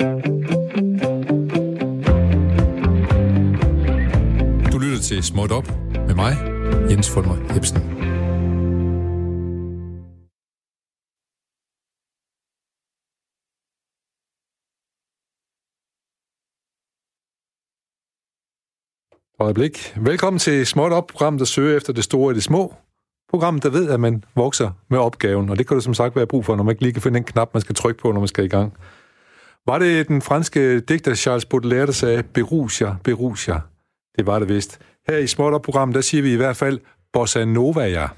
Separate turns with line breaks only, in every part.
Du lytter til Småt Op med mig, Jens Fulmer Ebsen. Øjeblik. Velkommen til Småt Op, program, der søger efter det store og det små. Program, der ved, at man vokser med opgaven, og det kan du som sagt være brug for, når man ikke lige kan finde den knap, man skal trykke på, når man skal i gang. Var det den franske digter Charles Baudelaire, der sagde, Berusia, Berusia? Det var det vist. Her i Småt Op-programmet, der siger vi i hvert fald, Bossa Nova, ja.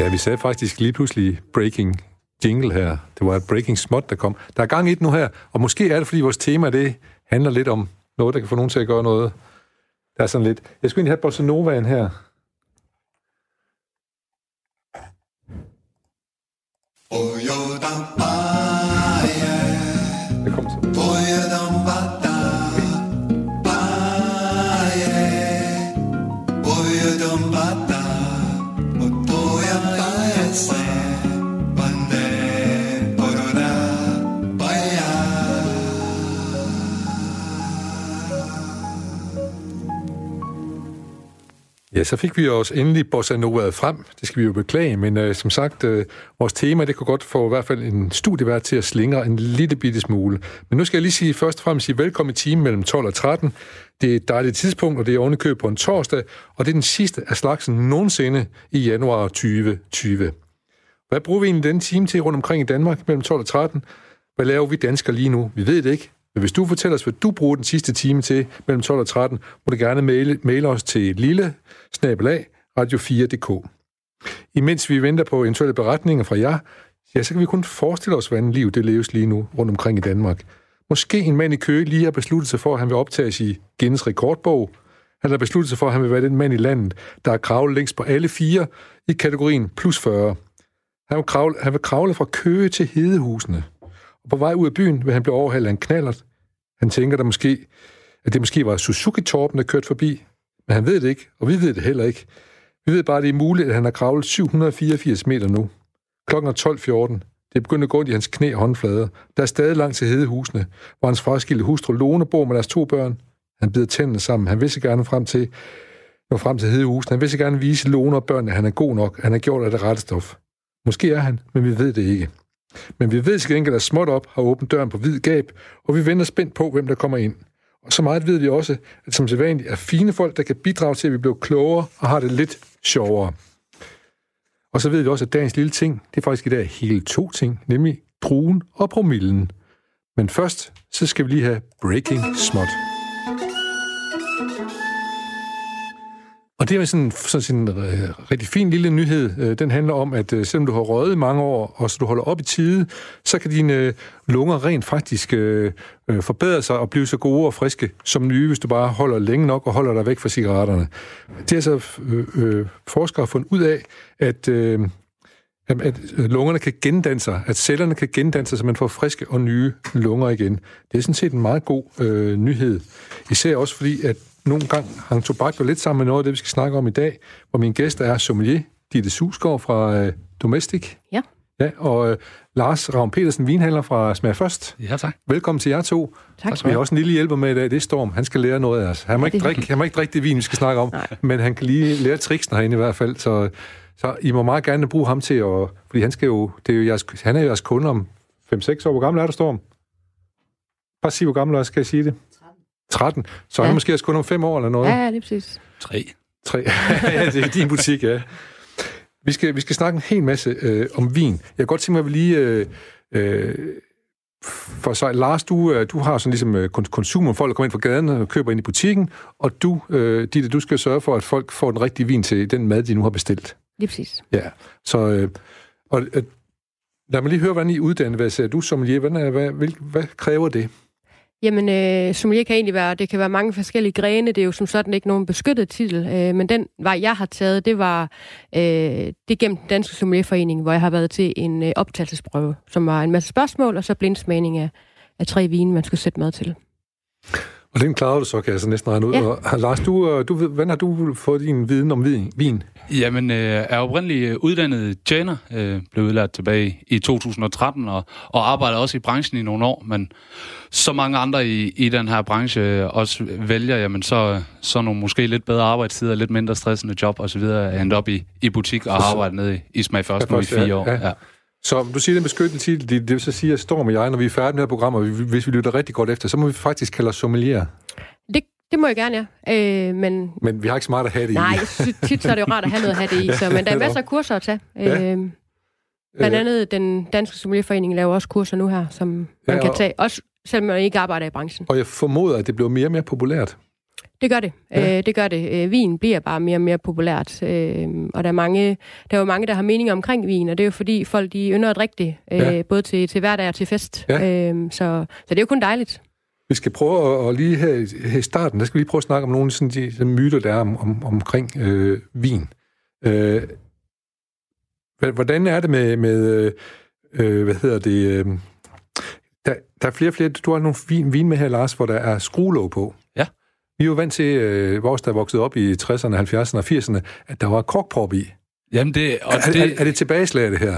Ja, vi sagde faktisk lige pludselig breaking jingle her. Det var et breaking smot, der kom. Der er gang i det nu her, og måske er det, fordi vores tema, det handler lidt om noget, der kan få nogen til at gøre noget. Der er sådan lidt... Jeg skulle egentlig have Bossa Novaen her. Det Ja, så fik vi os endelig Bossa Novaet frem. Det skal vi jo beklage, men øh, som sagt, øh, vores tema, det kunne godt få i hvert fald en studievært til at slingre en lille bitte smule. Men nu skal jeg lige sige først og fremmest sige velkommen i timen mellem 12 og 13. Det er et dejligt tidspunkt, og det er ovenikøb på en torsdag, og det er den sidste af slagsen nogensinde i januar 2020. Hvad bruger vi egentlig den time til rundt omkring i Danmark mellem 12 og 13? Hvad laver vi danskere lige nu? Vi ved det ikke. Men hvis du fortæller os, hvad du bruger den sidste time til mellem 12 og 13, må du gerne maile, maile os til lille snabelag radio4.dk. Imens vi venter på eventuelle beretninger fra jer, ja, så kan vi kun forestille os, hvordan liv det leves lige nu rundt omkring i Danmark. Måske en mand i Køge lige har besluttet sig for, at han vil optages i Guinness rekordbog. Han har besluttet sig for, at han vil være den mand i landet, der har kravlet længst på alle fire i kategorien plus 40. Han vil kravle, han vil kravle fra Køge til Hedehusene. Og på vej ud af byen vil han blive overhalet af en knallert. Han tænker der måske, at det måske var Suzuki-torpen, der kørte forbi. Men han ved det ikke, og vi ved det heller ikke. Vi ved bare, at det er muligt, at han har kravlet 784 meter nu. Klokken er 12.14. Det er begyndt at gå i hans knæ og håndflader. Der er stadig langt til Hedehusene, hvor hans fraskilte hustru Lone bor med deres to børn. Han bider tændene sammen. Han vil så gerne frem til, nå frem til Hedehusene. Han vil så gerne vise Lone og børnene, at han er god nok. Han har gjort af det rette stof. Måske er han, men vi ved det ikke. Men vi ved til gengæld, at småt op har åbent døren på hvid gab, og vi venter spændt på, hvem der kommer ind. Og så meget ved vi også, at som sædvanligt er fine folk, der kan bidrage til, at vi bliver klogere og har det lidt sjovere. Og så ved vi også, at dagens lille ting, det er faktisk i dag hele to ting, nemlig druen og promillen. Men først, så skal vi lige have Breaking Smot. Og det er sådan, sådan en øh, rigtig fin lille nyhed. Øh, den handler om, at øh, selvom du har røget i mange år, og så du holder op i tide, så kan dine øh, lunger rent faktisk forbedre sig og blive så gode og friske som nye, hvis du bare holder længe nok og holder dig væk fra cigaretterne. Det er så øh, øh, forskere fundet ud af, at... Øh, at lungerne kan gendanne sig, at cellerne kan gendanne sig, så man får friske og nye lunger igen. Det er sådan set en meget god øh, nyhed. Især også fordi, at nogle gange hang tobak jo lidt sammen med noget af det, vi skal snakke om i dag, hvor min gæst er sommelier, Ditte Susgaard fra øh, Domestic.
Ja.
Ja, og øh, Lars Ravn Petersen, vinhandler fra Smag Først.
Ja, tak.
Velkommen til jer to.
Tak.
Vi har også en lille hjælper med i dag, det er Storm. Han skal lære noget af os. Han må,
Ja,
ikke, drikke, han må ikke drikke det vin, vi skal snakke om,
Nej.
men han kan lige lære tricksene herinde i hvert fald. Så, så I må meget gerne bruge ham til at... Fordi han, skal jo, det er jo jeres, han er jo jeres kunde om 5-6 år. Hvor gammel er du, Storm? Bare sig, hvor gammel er, skal jeg sige det? 13. Så er
Ja.
han måske også kun om 5 år eller noget.
Ja, ja, lige præcis.
Tre.
Tre. ja, det er din butik, ja. Vi skal, vi skal snakke en hel masse øh, om vin. Jeg kan godt tænke mig, at vi lige... Øh, øh, for sig, Lars, du, øh, du har sådan ligesom øh, kon- konsum, folk der kommer ind fra gaden og køber ind i butikken, og du, øh, Ditte, du skal sørge for, at folk får den rigtige vin til den mad, de nu har bestilt.
Lige præcis.
Ja, så... Øh, og, øh, lad mig lige høre, hvordan I er uddannet. Hvad siger du som Hvordan er, hvad, hvad, hvad kræver det?
Jamen, øh, sommelier kan egentlig være, det kan være mange forskellige grene. Det er jo som sådan ikke nogen beskyttet titel. Øh, men den vej, jeg har taget, det var øh, det gennem den danske sommelierforening, hvor jeg har været til en øh, optagelsesprøve, som var en masse spørgsmål, og så blindsmagning af, af tre vine, man skulle sætte mad til.
Og den klarer du så, kan jeg så næsten regne ud.
Ja.
Og, Lars, du, øh, du, hvordan har du fået din viden om vin? vin?
Jamen, øh, er oprindeligt øh, uddannet tjener, øh, blev udlært tilbage i 2013, og, og arbejder også i branchen i nogle år, men så mange andre i, i den her branche øh, også vælger, jamen så, så nogle måske lidt bedre arbejdstider, lidt mindre stressende job osv., er endt op i, i butik og har arbejdet nede i, i Smag Først nu i fire år.
Ja. Så du siger den beskyttede titel, det, det vil så sige, at Storm og jeg, når vi er færdige med det her program, og hvis vi lytter rigtig godt efter, så må vi faktisk kalde os sommelier.
Det, det må jeg gerne, ja. Øh, men,
men vi har ikke så meget at have det
nej,
i.
jeg synes, tit så er det jo rart at have noget at have det i. Så, men der er masser af kurser at tage. Ja. Øh, blandt andet den Danske Sommelierforening laver også kurser nu her, som man ja, kan tage, også selvom man ikke arbejder i branchen.
Og jeg formoder, at det bliver mere og mere populært.
Det gør det. Ja. Øh, det gør det. Øh, vin bliver bare mere og mere populært. Øh, og der er, mange, der er jo mange, der har meninger omkring vin, og det er jo fordi folk de ynder at drikke det, øh, ja. både til, til hverdag og til fest. Ja. Øh, så, så det er jo kun dejligt.
Vi skal prøve at, og lige her, her i starten, der skal vi lige prøve at snakke om nogle sådan de, de myter, der er om, om, omkring øh, vin. Øh, hvordan er det med, med øh, hvad hedder det, øh, der, der er flere og flere, du har nogle vin, vin med her, Lars, hvor der er skruelåg på.
Ja.
Vi er jo vant til, øh, vores der er vokset op i 60'erne, 70'erne og 80'erne, at der var korkprop i.
Jamen det, og
er,
det,
er, er det tilbageslag, det her?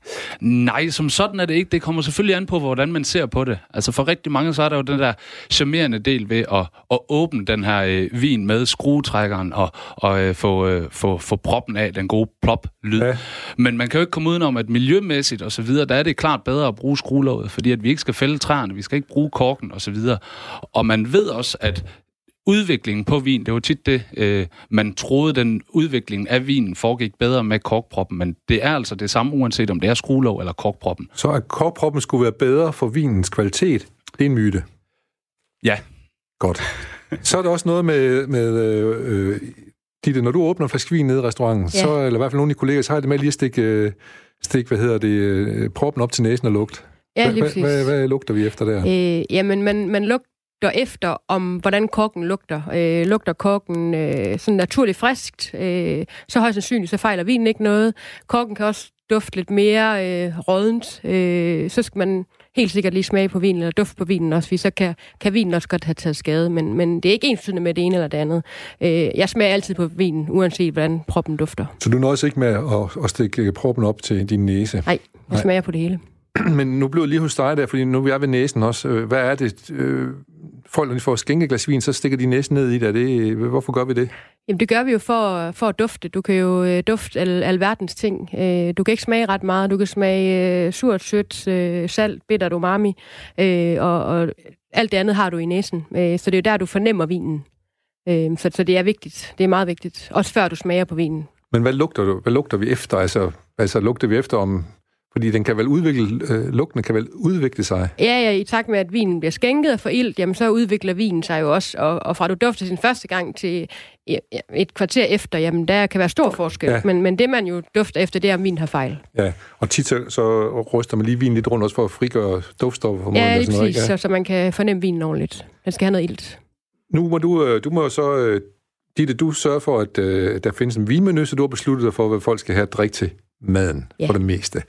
Nej, som sådan er det ikke. Det kommer selvfølgelig an på, hvordan man ser på det. Altså for rigtig mange, så er der jo den der charmerende del ved at, at åbne den her øh, vin med skruetrækkeren og, og øh, få, øh, få, få proppen af den gode plop-lyd. Ja. Men man kan jo ikke komme udenom, at miljømæssigt og så videre, der er det klart bedre at bruge skruelåget, fordi at vi ikke skal fælde træerne, vi skal ikke bruge korken og så videre. Og man ved også, at udviklingen på vin, det var tit det, øh, man troede, den udvikling af vinen foregik bedre med korkproppen, men det er altså det samme, uanset om det er skruelåg eller korkproppen.
Så at korkproppen skulle være bedre for vinens kvalitet, det er en myte?
Ja.
Godt. Så er der også noget med, med øh, Ditte, når du åbner en flaske vin nede i restauranten, ja. så, eller i hvert fald nogle af de kolleger, så har det med lige at stikke, øh, stikke hvad hedder det, øh, proppen op til næsen og lugt.
Ja, lige
hvad, hvad, hvad lugter vi efter der?
Øh, jamen, man, man lugter efter, om hvordan korken lugter. Øh, lugter korken øh, sådan naturligt friskt, øh, så højst sandsynligt, så fejler vinen ikke noget. Korken kan også dufte lidt mere øh, rådent. Øh, så skal man helt sikkert lige smage på vinen, eller duft på vinen også, fordi så kan, kan vinen også godt have taget skade, men, men det er ikke ensydende med det ene eller det andet. Øh, jeg smager altid på vinen, uanset hvordan proppen dufter.
Så du nøjes ikke med at, at stikke proppen op til din næse?
Nej, jeg Nej. smager på det hele.
Men nu blev jeg lige hos dig der, fordi nu er vi ved næsen også. Hvad er det? Øh, folk, når de får skænkeglas vin, så stikker de næsten ned i det. det. Hvorfor gør vi det?
Jamen, det gør vi jo for, for at dufte. Du kan jo øh, dufte al, alverdens ting. Øh, du kan ikke smage ret meget. Du kan smage øh, surt, sødt, øh, salt, bittert, umami, øh, og, og alt det andet har du i næsen. Øh, så det er jo der, du fornemmer vinen. Øh, så, så det er vigtigt. Det er meget vigtigt. Også før du smager på vinen.
Men hvad lugter, du? hvad lugter vi efter? Altså, altså lugter vi efter om fordi den kan vel udvikle, øh, lugten kan vel udvikle sig?
Ja, ja, i takt med, at vinen bliver skænket og forildt, jamen så udvikler vinen sig jo også. Og, og fra du dufter sin første gang til et kvarter efter, jamen der kan være stor forskel. Ja. Men, men det, man jo dufter efter, det er, om vinen har fejl.
Ja, og tit så, så ryster man lige vinen lidt rundt også for at frigøre duftstoffer. For
ja, lige præcis, noget, ja. så, så man kan fornemme vinen ordentligt. Den skal have noget ilt.
Nu må du, øh, du må så, øh, Ditte, du sørger for, at uh, der findes en vinmenu, så du har besluttet dig for, hvad folk skal have at drikke til maden, ja. for det meste.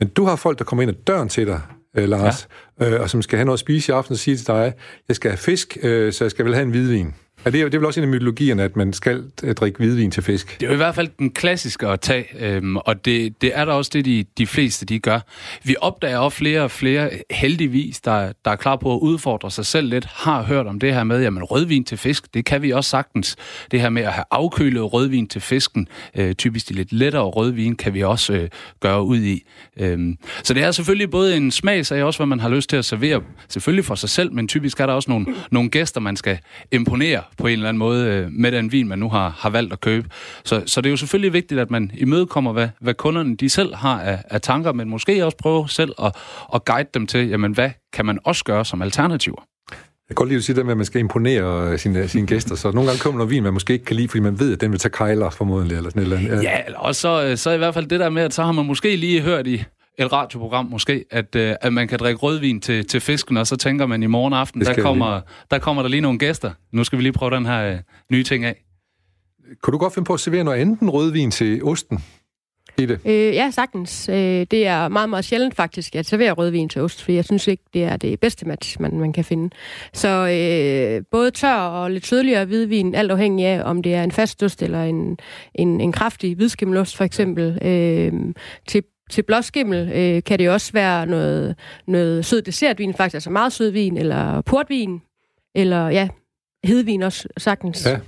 Men du har folk, der kommer ind ad døren til dig, øh, Lars, ja. øh, og som skal have noget at spise i aften og sige til dig, jeg skal have fisk, øh, så jeg skal vel have en hvidvin. Er det, det er vel også en af mytologierne, at man skal øh, drikke hvidvin til fisk?
Det er jo i hvert fald den klassiske at tage, øhm, og det, det er der også det, de, de fleste de gør. Vi opdager også flere og flere heldigvis, der, der er klar på at udfordre sig selv lidt, har hørt om det her med, jamen rødvin til fisk, det kan vi også sagtens. Det her med at have afkølet rødvin til fisken, øh, typisk de lidt lettere rødvin, kan vi også øh, gøre ud i. Øhm, så det er selvfølgelig både en smag, så er også, hvad man har lyst til at servere, selvfølgelig for sig selv, men typisk er der også nogle, nogle gæster, man skal imponere på en eller anden måde øh, med den vin, man nu har, har valgt at købe. Så, så det er jo selvfølgelig vigtigt, at man imødekommer, hvad, hvad kunderne de selv har af, af tanker, men måske også prøve selv at, at guide dem til, jamen hvad kan man også gøre som alternativer?
Jeg kan godt lide at sige det med, at man skal imponere øh, sine, sine gæster, så nogle gange kommer noget vin, man måske ikke kan lide, fordi man ved, at den vil tage kejler formodentlig, eller sådan et eller
andet. Ja, og så, øh, så i hvert fald det der med, at så har man måske lige hørt i et radioprogram måske, at, øh, at man kan drikke rødvin til, til fisken, og så tænker man i morgen aften, der kommer, der kommer der lige nogle gæster. Nu skal vi lige prøve den her øh, nye ting af.
Kunne du godt finde på at servere noget andet rødvin til osten? i det?
Øh, ja, sagtens. Øh, det er meget, meget sjældent faktisk, at servere rødvin til ost, for jeg synes ikke, det er det bedste match, man, man kan finde. Så øh, både tør og lidt sødligere hvidvin, alt afhængig af, om det er en fast ost eller en, en, en kraftig hvidskimmelost for eksempel, øh, til til blåskimmel øh, kan det også være noget, noget sød dessertvin, faktisk altså meget sød vin, eller portvin, eller ja, hedvin også sagtens.
Ja.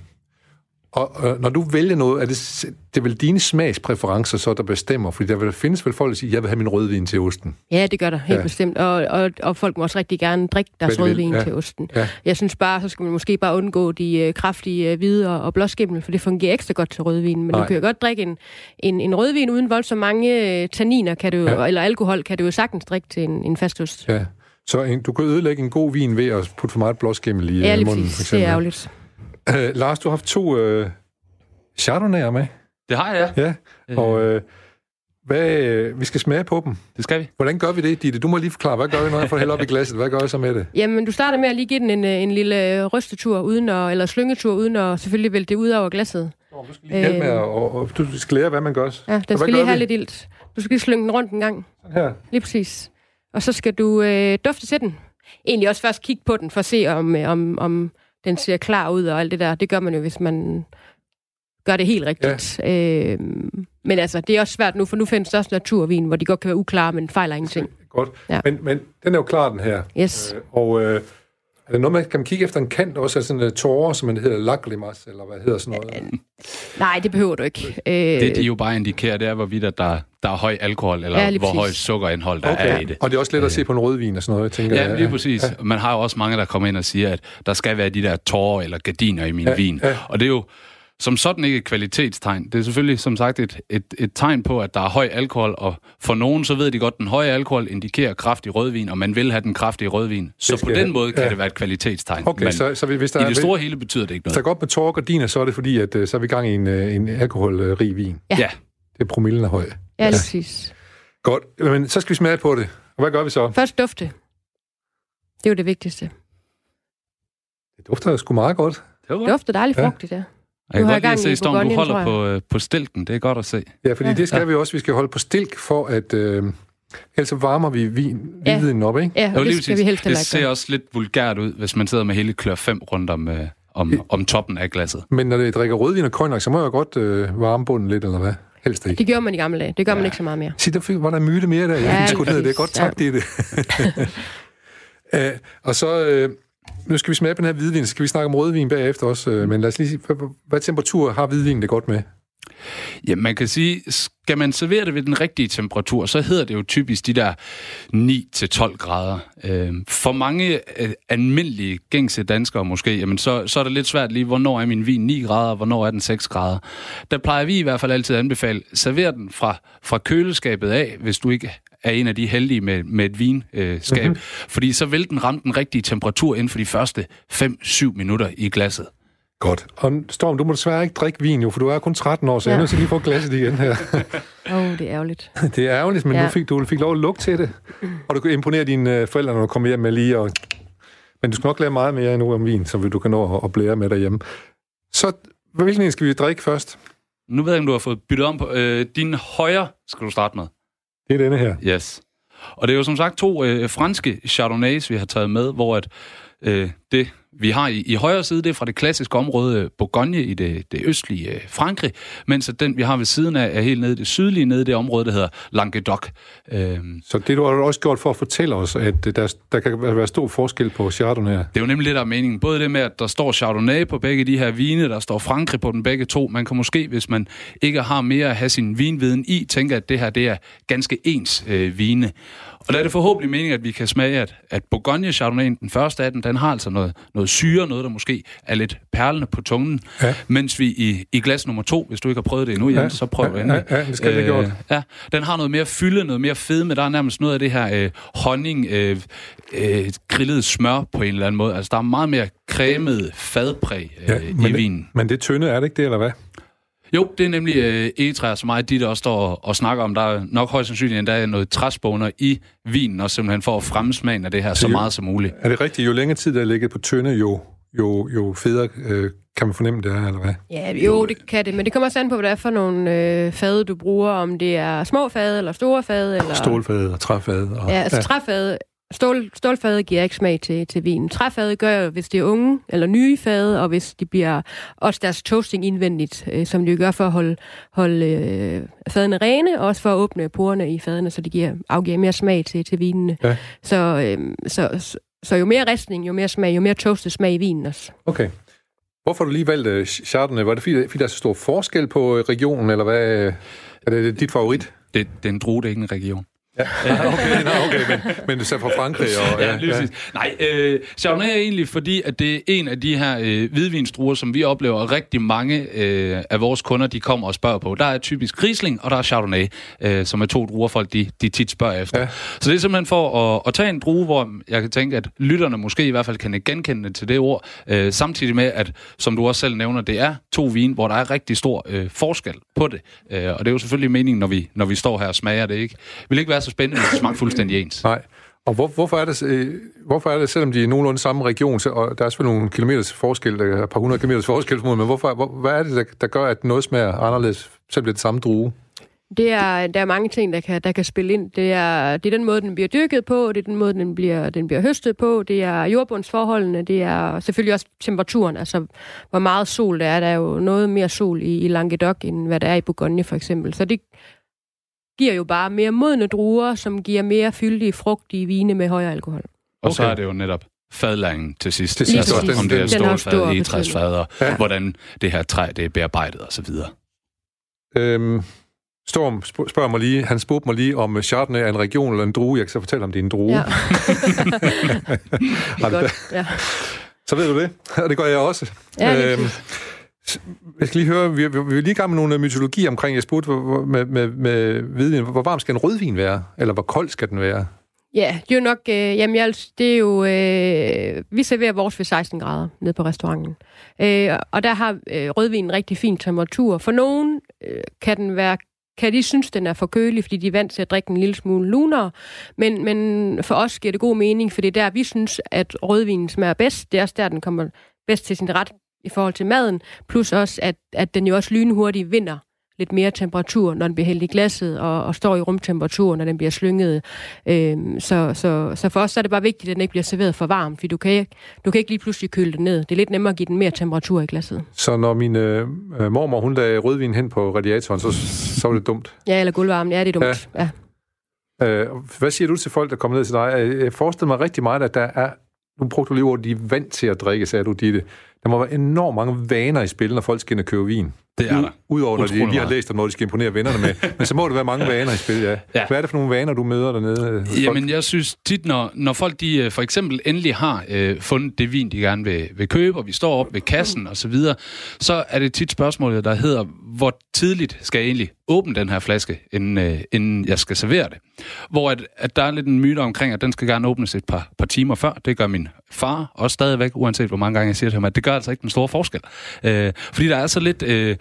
Og øh, når du vælger noget, er det, det er vel dine smagspræferencer så, der bestemmer? Fordi der vil, findes vel folk, der siger, jeg vil have min rødvin til osten.
Ja, det gør der helt ja. bestemt. Og, og, og folk må også rigtig gerne drikke deres Vel, rødvin ja. til osten. Ja. Jeg synes bare, så skal man måske bare undgå de øh, kraftige øh, hvide og, og blåskimmel, for det fungerer ekstra godt til rødvin. Men Nej. du kan jo godt drikke en, en, en rødvin uden voldsomt mange øh, tanniner, kan du, ja. eller alkohol, kan du jo sagtens drikke til en, en fastost.
Ja. Så en, du kan ødelægge en god vin ved at putte for meget blåskimmel i
ja,
øh, munden,
for eksempel. det er ærgerligt.
Uh, Lars, du har haft to uh, chardonnay'er med.
Det har jeg,
ja. ja. Og uh, hvad, vi skal smage på dem.
Det skal vi.
Hvordan gør vi det, Ditte? Du må lige forklare, hvad gør vi, når jeg får hælde op i glasset? Hvad gør jeg så med det?
Jamen, du starter med at lige give den en, en lille rystetur, uden at, eller slyngetur, uden at selvfølgelig vælte det ud over glasset.
Nå, du skal lige hjælpe med, at, og, og, du skal lære, hvad man gør.
Ja, den skal lige have vi? lidt ilt. Du skal lige slynge den rundt en gang.
Sådan her.
Lige præcis. Og så skal du øh, dufte til den egentlig også først kigge på den, for at se, om, øh, om, om den ser klar ud og alt det der. Det gør man jo, hvis man gør det helt rigtigt. Ja. Øh, men altså, det er også svært nu, for nu findes der også naturvin, hvor de godt kan være uklare, men fejler ingenting.
Godt. Ja. Men, men den er jo klar, den her.
Yes.
Øh, og øh, er det noget, man kan man kigge efter en kant også, af sådan en tårer, som man hedder lacrimas, eller hvad hedder sådan noget? Øh,
nej, det behøver du ikke.
Øh, det, de jo bare indikerer, det er, hvorvidt der, der er høj alkohol, eller ja, hvor højt sukkerindhold der okay. er i det.
Og det er også let at se på en rødvin og sådan noget, tænker
ja, jeg. Ja, lige præcis. Ja. Man har jo også mange, der kommer ind og siger, at der skal være de der tårer eller gardiner i min ja, vin. Ja. Og det er jo som sådan ikke et kvalitetstegn. Det er selvfølgelig, som sagt, et, et, et tegn på, at der er høj alkohol, og for nogen, så ved de godt, at den høje alkohol indikerer kraftig rødvin, og man vil have den kraftige rødvin. Så på den måde kan ja. det være et kvalitetstegn.
Okay, Men så, så hvis der
i det store hele betyder det ikke noget.
Så godt med tårer og diner, så er det fordi, at øh, så er vi i gang i en, øh, en alkoholrig vin.
Ja.
ja.
Det er promillen er høj.
Ja, ja. præcis.
Godt, men så skal vi smage på det. Og hvad gør vi så?
Først dufte. Det er jo det vigtigste.
Det dufter sgu meget godt.
Det, det dufter dejligt frugtigt, ja.
Jeg kan godt lide at se, Storm, du holder på, øh, på stilken. Det er godt at se.
Ja, fordi ja. det skal ja. vi også. Vi skal holde på stilk, for at... Øh, ellers varmer vi vin, ja. viden op, ikke?
Ja, og det, skal vi helst
Det ser også lidt vulgært ud, hvis man sidder med hele klør 5 rundt om, øh, om, om toppen af glasset.
Men når det drikker rødvin og cognac, så må jeg godt øh, varme bunden lidt, eller hvad? Helst ikke.
Det gjorde man i gamle dage. Det gør ja. man ikke så meget mere.
Sig, der var der myte mere der. Jeg ja, skulle ned. Det er godt tabt ja. i det. uh, og så... Uh, nu skal vi smage på den her hvidvin, så skal vi snakke om rødvin bagefter også. Øh, men lad os lige sige, hvad, hvad temperatur har hvidvinen det godt med?
Ja, man kan sige, skal man servere det ved den rigtige temperatur, så hedder det jo typisk de der 9-12 grader. Øh, for mange øh, almindelige gængse danskere måske, jamen så, så er det lidt svært lige, hvornår er min vin 9 grader, og hvornår er den 6 grader. Der plejer vi i hvert fald altid at anbefale, server den fra, fra køleskabet af, hvis du ikke er en af de heldige med, med et vinskab. Mm-hmm. Fordi så vil den ramme den rigtige temperatur inden for de første 5-7 minutter i glasset.
Godt. Og Storm, du må desværre ikke drikke vin jo, for du er kun 13 år, så ja. jeg er nødt til lige at få glasset igen her.
Åh, oh, det er ærgerligt.
det er ærgerligt, men ja. nu fik du fik lov at lugte til det. Og du kan imponere dine øh, forældre, når du kommer hjem med lige og... Men du skal nok lære meget mere endnu om vin, så du kan nå at blære med derhjemme. Så hvilken en skal vi drikke først?
Nu ved jeg, om du har fået byttet om på. Øh, din højre skal du starte med.
Det er denne her.
Yes. Og det er jo som sagt to øh, franske chardonnays, vi har taget med, hvor at, øh, det vi har i, i højre side, det er fra det klassiske område øh, Bourgogne i det, det østlige øh, Frankrig, mens at den, vi har ved siden af, er helt nede i det sydlige, nede i det område, der hedder Languedoc.
Øhm. Så det du har også gjort for at fortælle os, at der, der kan være stor forskel på Chardonnay? Det
er jo nemlig lidt af meningen. Både det med, at der står Chardonnay på begge de her vine, der står Frankrig på den begge to. Man kan måske, hvis man ikke har mere at have sin vinviden i, tænke, at det her det er ganske ens øh, vine. Og der er det forhåbentlig meningen, at vi kan smage, at, at Bourgogne Chardonnay, den første af den, den har altså noget, noget syre, noget, der måske er lidt perlende på tungen. Ja. Mens vi i, i glas nummer to, hvis du ikke har prøvet det endnu, ja. Jens, så prøv
ja, endelig. Ja, ja, det skal øh, gjort.
Ja, den har noget mere fylde, noget mere fedme. Der er nærmest noget af det her øh, honning, øh, øh, grillet smør på en eller anden måde. Altså, der er meget mere cremet fadpræg øh, ja, i vinen.
Men det tynde, er det ikke det, eller hvad?
Jo, det er nemlig øh, egetræer, som mig de der også står og, og snakker om. Der er nok højst sandsynligt endda er noget træsboner i vinen, og simpelthen for at fremme smagen af det her så, så jo, meget som muligt.
Er det rigtigt? Jo længere tid der er ligget på tynde, jo, jo, jo federe øh, kan man fornemme det her, eller hvad?
Ja, jo, det kan det, men det kommer også an på, hvad det er for nogle øh, fade, du bruger, om det er små fade eller store fade. Eller...
Stålfade og træfade. Og,
ja, altså ja. træfade, Stål, stålfade giver ikke smag til, til vinen. Træfade gør jo, hvis det er unge eller nye fade, og hvis de bliver også deres toasting indvendigt, øh, som de gør for at holde, holde øh, fadene rene, og også for at åbne porerne i fadene, så de giver, afgiver mere smag til, til vinene. Ja. Så, øh, så, så, så jo mere ristning, jo mere smag, jo mere toastet smag i vinen også.
Okay. Hvorfor har du lige valgt uh, Chardonnay? Var det fordi, fordi der er så stor forskel på øh, regionen, eller hvad? Er det dit favorit?
Det, det er en drue, det er ikke en region.
Ja, okay, no, okay men, men det er fra Frankrig. Og,
ja, lige ja. Nej, øh, Chardonnay er egentlig fordi, at det er en af de her øh, hvidvinstruer, som vi oplever rigtig mange øh, af vores kunder, de kommer og spørger på. Der er typisk Riesling, og der er Chardonnay, øh, som er to druer, folk de, de tit spørger efter. Ja. Så det er simpelthen for at, at tage en drue, hvor jeg kan tænke, at lytterne måske i hvert fald kan genkende til det ord, øh, samtidig med, at som du også selv nævner, det er to vin, hvor der er rigtig stor øh, forskel på det. Øh, og det er jo selvfølgelig meningen, når vi, når vi står her og smager det, ikke? Det vil ikke være så spændende, hvis det smagte fuldstændig ens.
Nej. Og hvor, hvorfor, er det, øh, hvorfor er det, selvom de er nogenlunde samme region, så, og der er selvfølgelig nogle kilometers forskel, der er et par hundrede kilometers forskel, men hvorfor, hvor, hvad er det, der, der gør, at noget smager anderledes, selvom det er det samme drue?
Det er, der er mange ting, der kan, der kan spille ind. Det er, det er den måde, den bliver dyrket på, det er den måde, den bliver, den bliver høstet på, det er jordbundsforholdene, det er selvfølgelig også temperaturen, altså hvor meget sol der er. Der er jo noget mere sol i, i Languedoc, end hvad der er i Bourgogne for eksempel. Så det, giver jo bare mere modne druer, som giver mere fyldige, frugtige vine med højere alkohol.
Og okay. så er det jo netop fadlæringen til sidst. Til sidst altså, om det er stålfad, egetræsfad, og ja. hvordan det her træ det er bearbejdet osv.
Øhm, Storm spørger mig lige, han spurgte mig lige, om Chardonnay er en region eller en drue. Jeg kan så fortælle, om det er en drue. Ja. det er godt, ja. Så ved du det, og det gør jeg også. Ja, øhm, jeg skal lige høre, vi, vi, vi er lige gang med nogle øh, mytologi omkring, jeg spurgte med, med, med hvidvin, hvor varm skal en rødvin være? Eller hvor kold skal den være?
Ja, det er jo nok, øh, jamen jeg, det er jo, øh, vi serverer vores ved 16 grader nede på restauranten. Øh, og der har øh, rødvin en rigtig fin temperatur. For nogen øh, kan den være kan de synes, den er for kølig, fordi de er vant til at drikke en lille smule lunere. Men, men for os giver det god mening, for det er der, vi synes, at rødvinen smager bedst. Det er også der, den kommer bedst til sin ret i forhold til maden, plus også, at, at den jo også lynhurtigt vinder lidt mere temperatur, når den bliver hældt i glasset, og, og står i rumtemperatur, når den bliver slynget. Øhm, så, så, så for os er det bare vigtigt, at den ikke bliver serveret for varm, for du kan, ikke, du kan ikke lige pludselig køle den ned. Det er lidt nemmere at give den mere temperatur i glasset.
Så når min øh, mormor, hun lagde rødvin hen på radiatoren, så, så var det dumt?
Ja, eller gulvvarmen. Ja, det er dumt. Ja.
ja. Øh, hvad siger du til folk, der kommer ned til dig? Jeg forestiller mig rigtig meget, at der er nu brugte du lige ordet, de er vant til at drikke, sagde du, Ditte. Der må være enormt mange vaner i spil, når folk skal ind og købe vin.
Det er der.
Udover, når de lige har læst om noget, de skal imponere vennerne med. Men så må det være mange vaner i spil, ja. ja. Hvad er det for nogle vaner, du møder dernede?
Jamen, jeg synes tit, når, når folk de øh, for eksempel endelig har øh, fundet det vin, de gerne vil, vil købe, og vi står op ved kassen og så videre, så er det tit spørgsmålet, der hedder, hvor tidligt skal jeg egentlig åbne den her flaske, inden, øh, inden jeg skal servere det? Hvor at, at der er lidt en myte omkring, at den skal gerne åbnes et par, par timer før. Det gør min far også stadigvæk, uanset hvor mange gange jeg siger til ham, at det gør altså ikke den store forskel. Øh, fordi der er så lidt øh,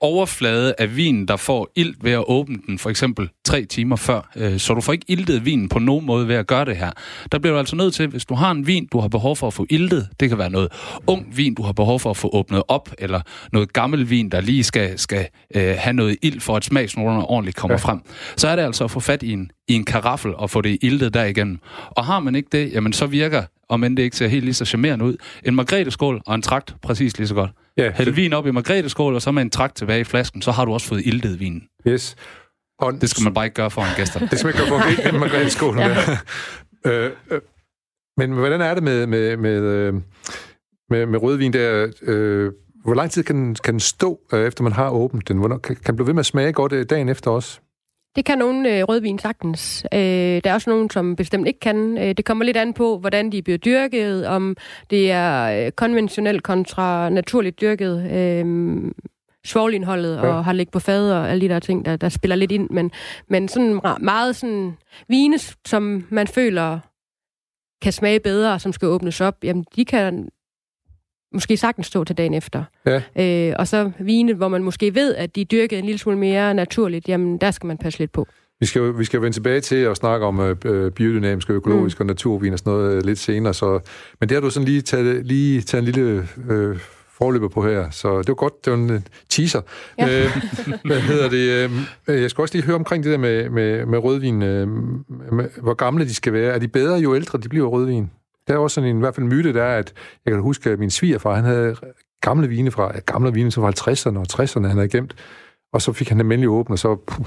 overflade af vin, der får ild ved at åbne den, for eksempel tre timer før. Øh, så du får ikke iltet vinen på nogen måde ved at gøre det her. Der bliver du altså nødt til, hvis du har en vin, du har behov for at få iltet, det kan være noget ung vin, du har behov for at få åbnet op, eller noget gammel vin, der lige skal, skal øh, have noget ild, for at smagsnoterne ordentligt kommer ja. frem. Så er det altså at få fat i en, i en karaffel og få det iltet derigennem. Og har man ikke det, jamen så virker, om end det ikke ser helt lige så charmerende ud, en margreteskål og en trakt præcis lige så godt. Ja, Hæld vin op i margreteskål, og så med en trakt tilbage i flasken, så har du også fået iltet vinen.
Yes.
Og det skal man bare ikke gøre for en gæster.
det skal man ikke gøre for en margreteskål. ja. øh, øh, men hvordan er det med, med, med, øh, med, med rødvin der? Øh, hvor lang tid kan, kan den stå, øh, efter man har åbent den? Hvornår, kan, kan den blive ved med at smage godt øh, dagen efter også?
Det kan nogen øh, rødvin sagtens. Øh, der er også nogen, som bestemt ikke kan. Øh, det kommer lidt an på, hvordan de bliver dyrket, om det er øh, konventionelt kontra naturligt dyrket. Øh, svovlindholdet ja. og har ligget på fad og alle de der ting, der, der spiller lidt ind. Men, men sådan meget sådan vine, som man føler kan smage bedre, og som skal åbnes op, jamen de kan måske sagtens stå til dagen efter. Ja. Øh, og så vine, hvor man måske ved, at de er dyrket en lille smule mere naturligt, jamen der skal man passe lidt på.
Vi skal, vi skal vende tilbage til at snakke om øh, øh biodynamisk, økologisk mm. og naturvin og sådan noget øh, lidt senere. Så, men det har du sådan lige taget, lige taget en lille øh, forløber på her, så det var godt, det var en teaser. Ja. Øh, hvad hedder det? Øh, jeg skal også lige høre omkring det der med, med, med rødvin, øh, med, hvor gamle de skal være. Er de bedre, jo ældre de bliver rødvin? Der er også sådan en, i hvert fald en myte, der er, at jeg kan huske, at min svigerfar, han havde gamle vine fra, gamle vine fra 50'erne og 60'erne, han havde gemt, og så fik han dem endelig åbne, og så puh,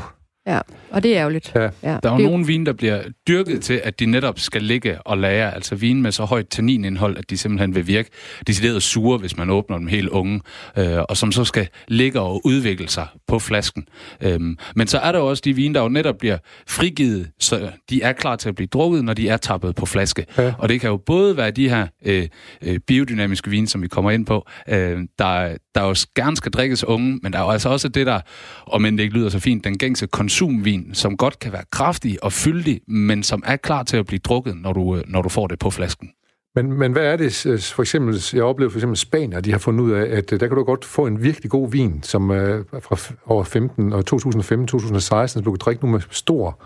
Ja, og det er ærgerligt. Ja.
Ja. Der er jo nogle vine, der bliver dyrket til, at de netop skal ligge og lære, altså vine med så højt tanninindhold, at de simpelthen vil virke decideret sure, hvis man åbner dem helt unge, øh, og som så skal ligge og udvikle sig på flasken. Øhm, men så er der jo også de vine, der jo netop bliver frigivet, så de er klar til at blive drukket, når de er tappet på flaske. Ja. Og det kan jo både være de her øh, øh, biodynamiske vine, som vi kommer ind på, øh, der, der jo gerne skal drikkes unge, men der er jo altså også det der, om end det ikke lyder så fint, den gængse konsumvin, som godt kan være kraftig og fyldig, men som er klar til at blive drukket, når du, øh, når du får det på flasken.
Men, men hvad er det, øh, for eksempel, jeg oplevede for eksempel Spanier, de har fundet ud af, at øh, der kan du godt få en virkelig god vin, som er fra over 15 og 2015-2016, som du kan drikke nu med stor.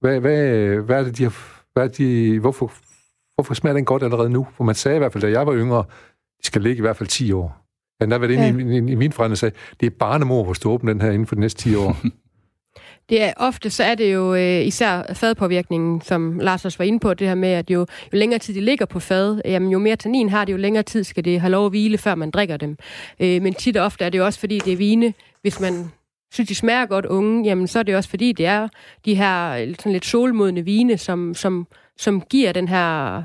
Hvad, hvad, hvad er det, de har, hvad er de, hvorfor, hvorfor smager den godt allerede nu? For man sagde i hvert fald, da jeg var yngre, de skal ligge i hvert fald 10 år. Ja, der var det ja. inde i, i, i min forretning sagde, det er barnemor, hvor du åbne den her inden for de næste 10 år.
Det er, ofte så er det jo øh, især fadpåvirkningen, som Lars også var inde på, det her med, at jo, jo længere tid de ligger på fad, jamen, jo mere tannin har det, jo længere tid skal det have lov at hvile, før man drikker dem. Øh, men tit og ofte er det jo også, fordi det er vine, hvis man synes, de smager godt unge, jamen så er det også, fordi det er de her sådan lidt solmodne vine, som, som, som giver den her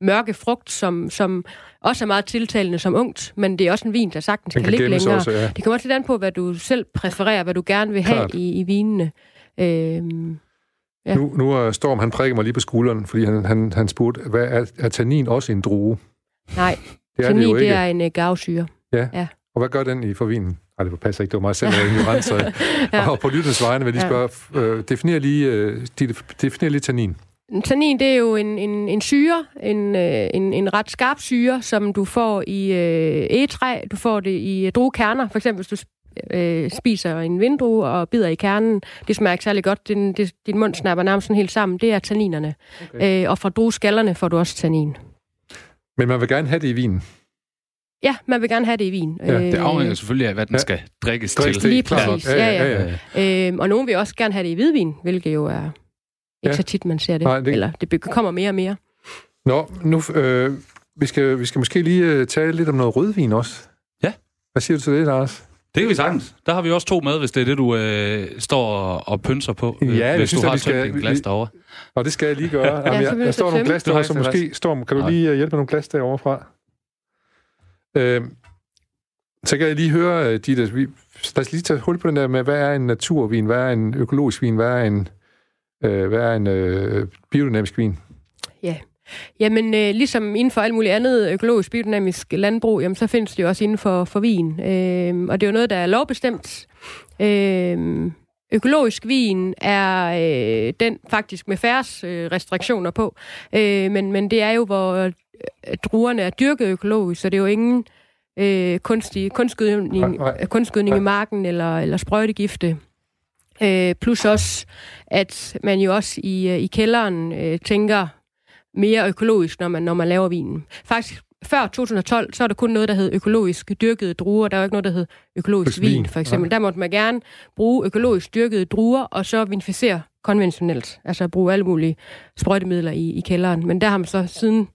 mørke frugt, som, som også er meget tiltalende som ungt, men det er også en vin, der sagtens kan, kan ligge længere. Også, ja. Det kommer også lidt an på, hvad du selv præfererer, hvad du gerne vil have i, i vinene. Øhm,
ja. Nu, nu er Storm, han prikker mig lige på skulderen, fordi han, han, han spurgte, hvad er, er tannin også en drue?
Nej, det er tannin det, jo ikke. det er en uh, gavsyre.
Ja. ja. Og hvad gør den i for vinen? Ej, det passer ikke, det var mig selv, der er ignorant, ja. Og på lyttens vegne vil jeg lige spørge, øh, definer lige, øh, definer lige tannin.
Tannin, det er jo en, en, en syre, en, øh, en, en ret skarp syre, som du får i øh, egetræ, du får det i druekerner, for eksempel hvis du øh, spiser en vindrue og bider i kernen. Det smager ikke særlig godt. Din, det, din mund snapper nærmest sådan helt sammen. Det er tanninerne. Okay. Øh, og fra drueskallerne får du også tannin.
Men man vil gerne have det i vin?
Ja, man vil gerne have det i vin.
Ja, det afhænger selvfølgelig af, hvad den ja. skal drikkes
Drikkes til. Lige præcis, ja, ja. ja, ja. Øh, og nogen vil også gerne have det i hvidvin, hvilket jo er ikke ja. så tit, man ser det. Nej, det... Eller det kommer mere og mere.
Nå, nu, øh, vi, skal, vi skal måske lige uh, tale lidt om noget rødvin også.
Ja.
Hvad siger du til det, Lars?
Det kan vi sagtens. Der har vi også to med, hvis det er det, du øh, står og, pynser på.
Øh, ja,
hvis
synes,
du har
skal,
en glas derovre.
Og det skal jeg lige gøre. ja, Jamen, jeg, der står nogle glas derovre, så måske... Storm, kan du lige uh, hjælpe med nogle glas derovre fra? Øh, så kan jeg lige høre, uh, Ditte, vi, lad os lige tage hul på den der med, hvad er en naturvin, hvad er en økologisk vin, hvad er en øh, hvad er en øh, biodynamisk vin?
Ja, Jamen, øh, ligesom inden for alt muligt andet økologisk biodynamisk landbrug, jamen, så findes det jo også inden for, for vin. Øh, og det er jo noget, der er lovbestemt. Øh, økologisk vin er øh, den faktisk med færre øh, restriktioner på. Øh, men, men det er jo, hvor øh, druerne er dyrket økologisk, så det er jo ingen øh, kunstig, kunstgødning, kunstgødning i marken eller, eller sprøjtegifte. Øh, plus også, at man jo også i, øh, i kælderen øh, tænker mere økologisk, når man, når man laver vinen. Faktisk før 2012, så er der kun noget, der hed økologisk dyrkede druer. Der var ikke noget, der hed økologisk vin, vin, for eksempel. Ja. Der måtte man gerne bruge økologisk dyrkede druer, og så vinificere konventionelt. Altså bruge alle mulige sprøjtemidler i, i kælderen. Men der har man så siden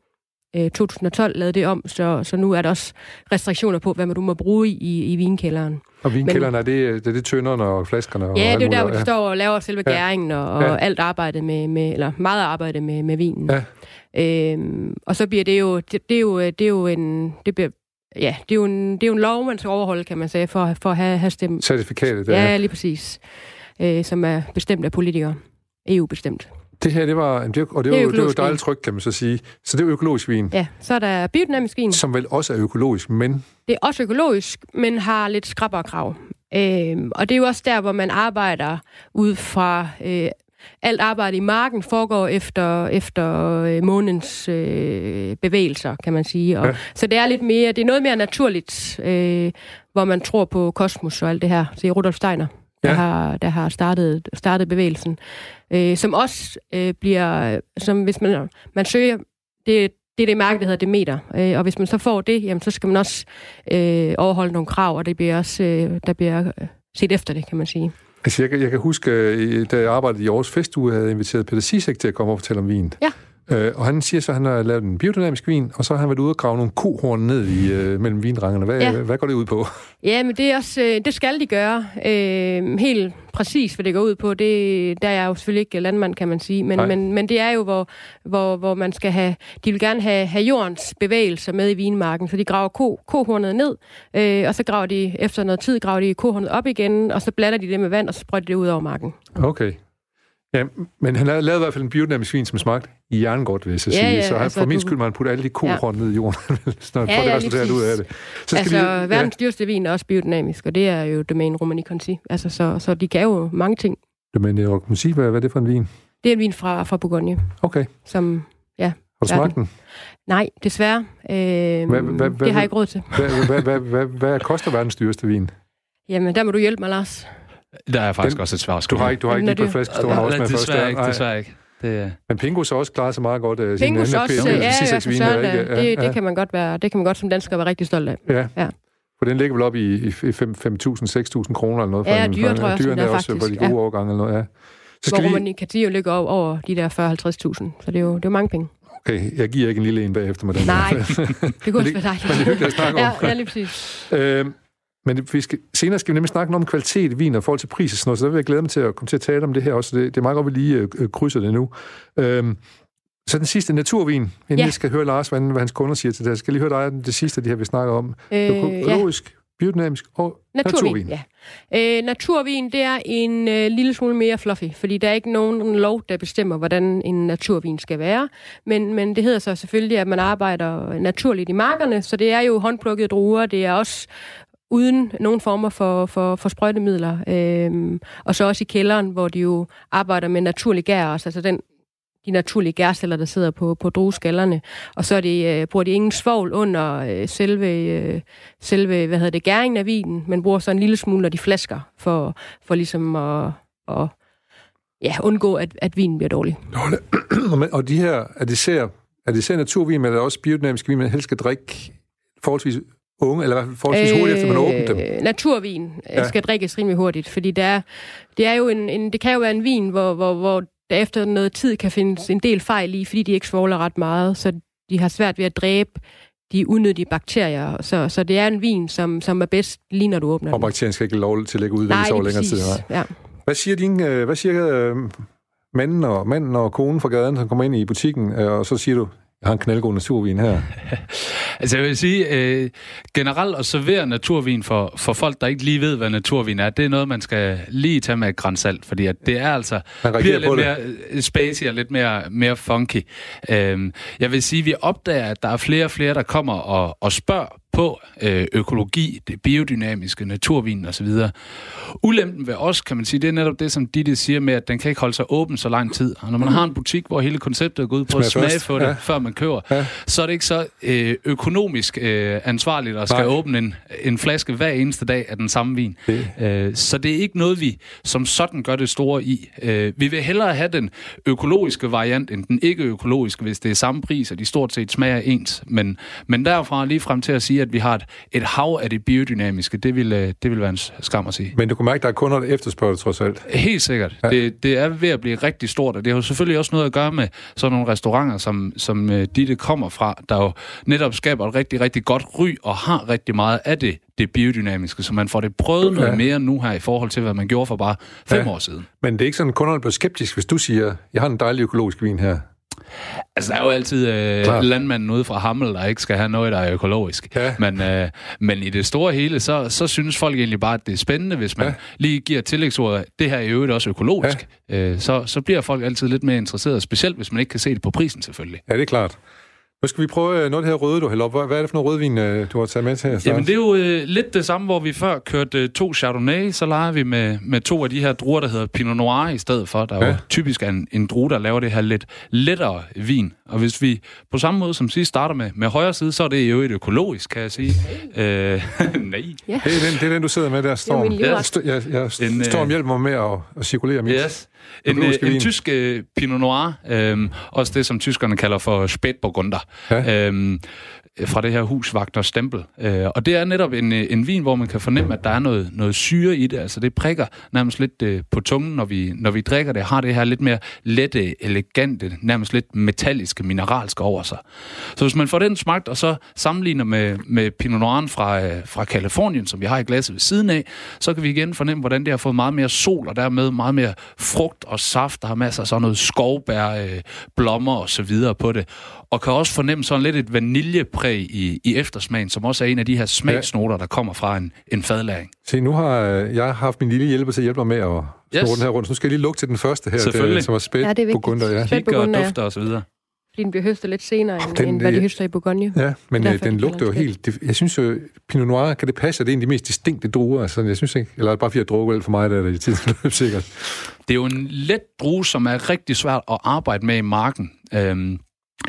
2012 øh, lavet det om, så, så nu er der også restriktioner på, hvad man du må bruge i, i vinkælderen.
Og vinkælderen, Men, er det, det er det tønderne og flaskerne? Og
ja, det er der, hvor de står og laver selve ja. gæringen og, og ja. alt arbejde med, med, eller meget arbejde med, med vinen. Ja. Øhm, og så bliver det jo, det, det er jo, det er jo en, det bliver, ja, det er jo en, det er jo en lov, man skal overholde, kan man sige, for, for at have, have stemt.
Certifikatet, der.
Ja, lige præcis. Øh, som er bestemt af politikere. EU-bestemt.
Det her, det var, det, og det, det, er jo, det jo dejligt tryk, kan man så sige. Så det er økologisk vin.
Ja, så er der biodynamisk vin.
Som vel også er økologisk, men...
Det er også økologisk, men har lidt skrappere krav. Øhm, og det er jo også der, hvor man arbejder ud fra... Øh, alt arbejde i marken foregår efter, efter øh, månens øh, bevægelser, kan man sige. Og, ja. Så det er lidt mere, det er noget mere naturligt, øh, hvor man tror på kosmos og alt det her. Så det er Rudolf Steiner der, ja. har, der har startet, startet bevægelsen. Øh, som også øh, bliver, som hvis man, man søger, det, det er det mærke, der hedder Demeter. Øh, og hvis man så får det, jamen, så skal man også øh, overholde nogle krav, og det bliver også, øh, der bliver øh, set efter det, kan man sige.
Altså, jeg, jeg kan huske, øh, da jeg arbejdede i Aarhus Festuge, havde jeg inviteret Peter Sisek til at komme og fortælle om vin.
Ja.
Øh, og han siger så, at han har lavet en biodynamisk vin, og så har han været ude og grave nogle kohorn ned i, øh, mellem vinrangerne. Hvad, ja. hvad går det ud på?
Ja, men det, er også, øh, det skal de gøre. Øh, helt præcis, hvad det går ud på, det, der er jeg jo selvfølgelig ikke landmand, kan man sige. Men, men, men det er jo, hvor, hvor, hvor man skal have... De vil gerne have, have jordens bevægelser med i vinmarken, så de graver ko, kohornet ned, øh, og så graver de efter noget tid, graver de kohornet op igen, og så blander de det med vand, og så sprøjter det ud over marken.
Okay. Ja, men han har lavet i hvert fald en biodynamisk vin, som smagte i jerngodt, vil jeg så sige. Ja, ja, så altså, for min skyld må han putte alle de kohorn ja. ned i jorden, han ja, får det resultat ud af det.
Så altså, vi, verdens ja. dyreste vin er også biodynamisk, og det er jo Domaine Romani Conti. Altså, så, så de kan jo mange ting.
Domaine Romani Conti, hvad, hvad er det for en vin?
Det er en vin fra, fra Bourgogne.
Okay.
Som, ja,
har du smagt den?
Nej, desværre. Øh, hvad, hvad, det har jeg ikke råd til.
Hvad, hvad, hvad, hvad, hvad koster verdens dyreste vin?
Jamen, der må du hjælpe mig, Lars.
Der er faktisk den, også et svar.
Du har ikke, du har ikke lige på flaske stående også med
først. Desværre ikke, desværre ikke.
Det... Men Pingo så også klarer sig meget godt. Uh,
Pingo så også, ja, ja, ja, ja, det, det, kan man godt være, det kan man godt som dansker være rigtig stolt af.
Ja. ja. For den ligger vel op i 5.000-6.000 kroner eller noget.
Ja, dyre, tror jeg.
Dyrene er også på de gode ja. årgange eller noget, ja.
Så skal Hvor man kan jo ligge over, over de der 40-50.000, så det er, jo, det er jo mange penge.
Okay, jeg giver ikke en lille en bagefter med den.
Nej, det kunne være dejligt.
Men det er hyggeligt at snakke om.
ja, ja, lige præcis.
øhm, men vi skal, senere skal vi nemlig snakke om kvalitet i vin og forhold til pris og sådan noget, så der vil jeg glæde mig til at komme til at tale om det her også. Det, det er meget godt, at vi lige øh, krydser det nu. Øhm, så den sidste naturvin, inden ja. jeg skal høre Lars, hvad, hvad hans kunder siger til det. Jeg skal lige høre dig det sidste af det her, vi snakker om. Øh, Økologisk, ja. biodynamisk og naturvin. naturvin.
Ja. Øh, naturvin, det er en øh, lille smule mere fluffy, fordi der er ikke nogen lov, der bestemmer, hvordan en naturvin skal være. Men, men det hedder så selvfølgelig, at man arbejder naturligt i markerne, så det er jo håndplukkede druer, det er også uden nogen former for, for, for sprøjtemidler. Øhm, og så også i kælderen, hvor de jo arbejder med naturlig gær også, altså den, de naturlige gærceller, der sidder på, på drueskallerne. Og så er de, øh, bruger de ingen svovl under øh, selve, øh, selve hvad hedder det, gæringen af vinen, men bruger så en lille smule, når de flasker, for, for ligesom at, at ja, undgå, at, at vinen bliver dårlig.
og de her, er det ser, er det ser naturvin, men er det også biodynamisk vin, man helst skal drikke forholdsvis unge, eller i hvert fald forholdsvis hurtigt, efter man åbner dem?
Øh, naturvin øh, ja. skal drikkes rimelig hurtigt, fordi det, er, det, er jo en, en, det kan jo være en vin, hvor, hvor, hvor der efter noget tid kan findes en del fejl i, fordi de ikke svogler ret meget, så de har svært ved at dræbe de unødige bakterier. Så, så det er en vin, som, som er bedst lige når du åbner
Og bakterien skal ikke lov til at lægge udvikle sig over længere tid.
Nej. Ja.
Hvad siger, din, øh, hvad siger manden og, manden og konen fra gaden, som kommer ind i butikken, og så siger du, jeg har en knaldgod naturvin her.
altså jeg vil sige, øh, generelt at servere naturvin for, for folk, der ikke lige ved, hvad naturvin er, det er noget, man skal lige tage med et grænsalt, fordi at det er altså bliver lidt mere øh, spacey og lidt mere, mere funky. Øh, jeg vil sige, at vi opdager, at der er flere og flere, der kommer og, og spørger på øh, økologi, det biodynamiske, naturvin osv. Ulempen ved os, kan man sige, det er netop det, som Ditte siger med, at den kan ikke holde sig åben så lang tid. Og når man har en butik, hvor hele konceptet er gået ud på at smage på det, ja. før man køber, ja. så er det ikke så øh, økonomisk øh, ansvarligt at skal Nej. åbne en, en flaske hver eneste dag af den samme vin. Det. Øh, så det er ikke noget, vi som sådan gør det store i. Øh, vi vil hellere have den økologiske variant, end den ikke-økologiske, hvis det er samme pris, og de stort set smager ens. Men, men derfra lige frem til at sige, at vi har et, et hav af det biodynamiske, det vil, øh, det vil være en skam at sige.
Men du kan mærke, at der er kunder, der efterspørger trods alt.
Helt sikkert. Ja. Det, det er ved at blive rigtig stort, og det har jo selvfølgelig også noget at gøre med sådan nogle restauranter, som, som øh, de det kommer fra, der jo netop skaber et rigtig, rigtig godt ry og har rigtig meget af det det biodynamiske, så man får det prøvet noget ja. mere nu her i forhold til, hvad man gjorde for bare fem ja. år siden.
Men det er ikke sådan, at kunderne bliver skeptiske, hvis du siger, jeg har en dejlig økologisk vin her.
Altså, der er jo altid øh, landmanden ude fra Hammel, der ikke skal have noget, der er økologisk. Ja. Men, øh, men i det store hele, så, så synes folk egentlig bare, at det er spændende, hvis man ja. lige giver tillægsordet, det her er jo også økologisk. Ja. Øh, så, så bliver folk altid lidt mere interesserede, specielt hvis man ikke kan se det på prisen selvfølgelig.
Ja, det er klart. Nu skal vi prøve øh, noget her røde, du hælder op. Hvad er det for noget rødvin, øh, du har taget med til her?
Jamen, det er jo øh, lidt det samme, hvor vi før kørte øh, to Chardonnay, så leger vi med, med to af de her druer, der hedder Pinot Noir i stedet for. Der er ja. jo typisk en, en drue, der laver det her lidt lettere vin. Og hvis vi på samme måde som sidst starter med, med højre side, så er det jo et økologisk, kan jeg sige. Øh, nej.
Ja. Det, er den, det er den, du sidder med der, Storm.
Jeg,
jeg, jeg, jeg en, Storm hjælper mig med at, at cirkulere mit.
Yes. En, øh, en tysk øh, Pinot Noir, øh, også det, som tyskerne kalder for Spätburgunder. Ja. Øh, fra det her hus Wagner Stempel. Øh, og det er netop en, øh, en vin, hvor man kan fornemme, at der er noget, noget syre i det. Altså det prikker nærmest lidt øh, på tungen, når vi, når vi drikker det. Har det her lidt mere lette, elegante, nærmest lidt metalliske, mineralske over sig. Så hvis man får den smagt, og så sammenligner med, med Pinot Noir fra, øh, fra Kalifornien, som vi har i glasset ved siden af, så kan vi igen fornemme, hvordan det har fået meget mere sol, og dermed meget mere frugt og saft. Der har masser af sådan noget skovbær, øh, blommer og så videre på det og kan også fornemme sådan lidt et vaniljepræg i, i eftersmagen, som også er en af de her smagsnoter, der kommer fra en, en fadlæring.
Se, nu har jeg haft min lille hjælper til at hjælpe mig med at snore yes. den her rundt. Så nu skal jeg lige lugte til den første her, det, som er spæt ja, det er Burgunder. Ja.
Spæt og dufter og så videre.
Fordi den bliver høstet lidt senere, end, den, end hvad de høster i Bourgogne.
Ja, men Derfor, den lugter jo helt... Det, jeg synes jo, Pinot Noir, kan det passe, at det er en af de mest distinkte druer? Altså, jeg synes ikke... Eller bare fordi jeg drukker alt for meget af det i tiden, sikkert.
Det er jo en let drue, som er rigtig svært at arbejde med i marken. Øhm,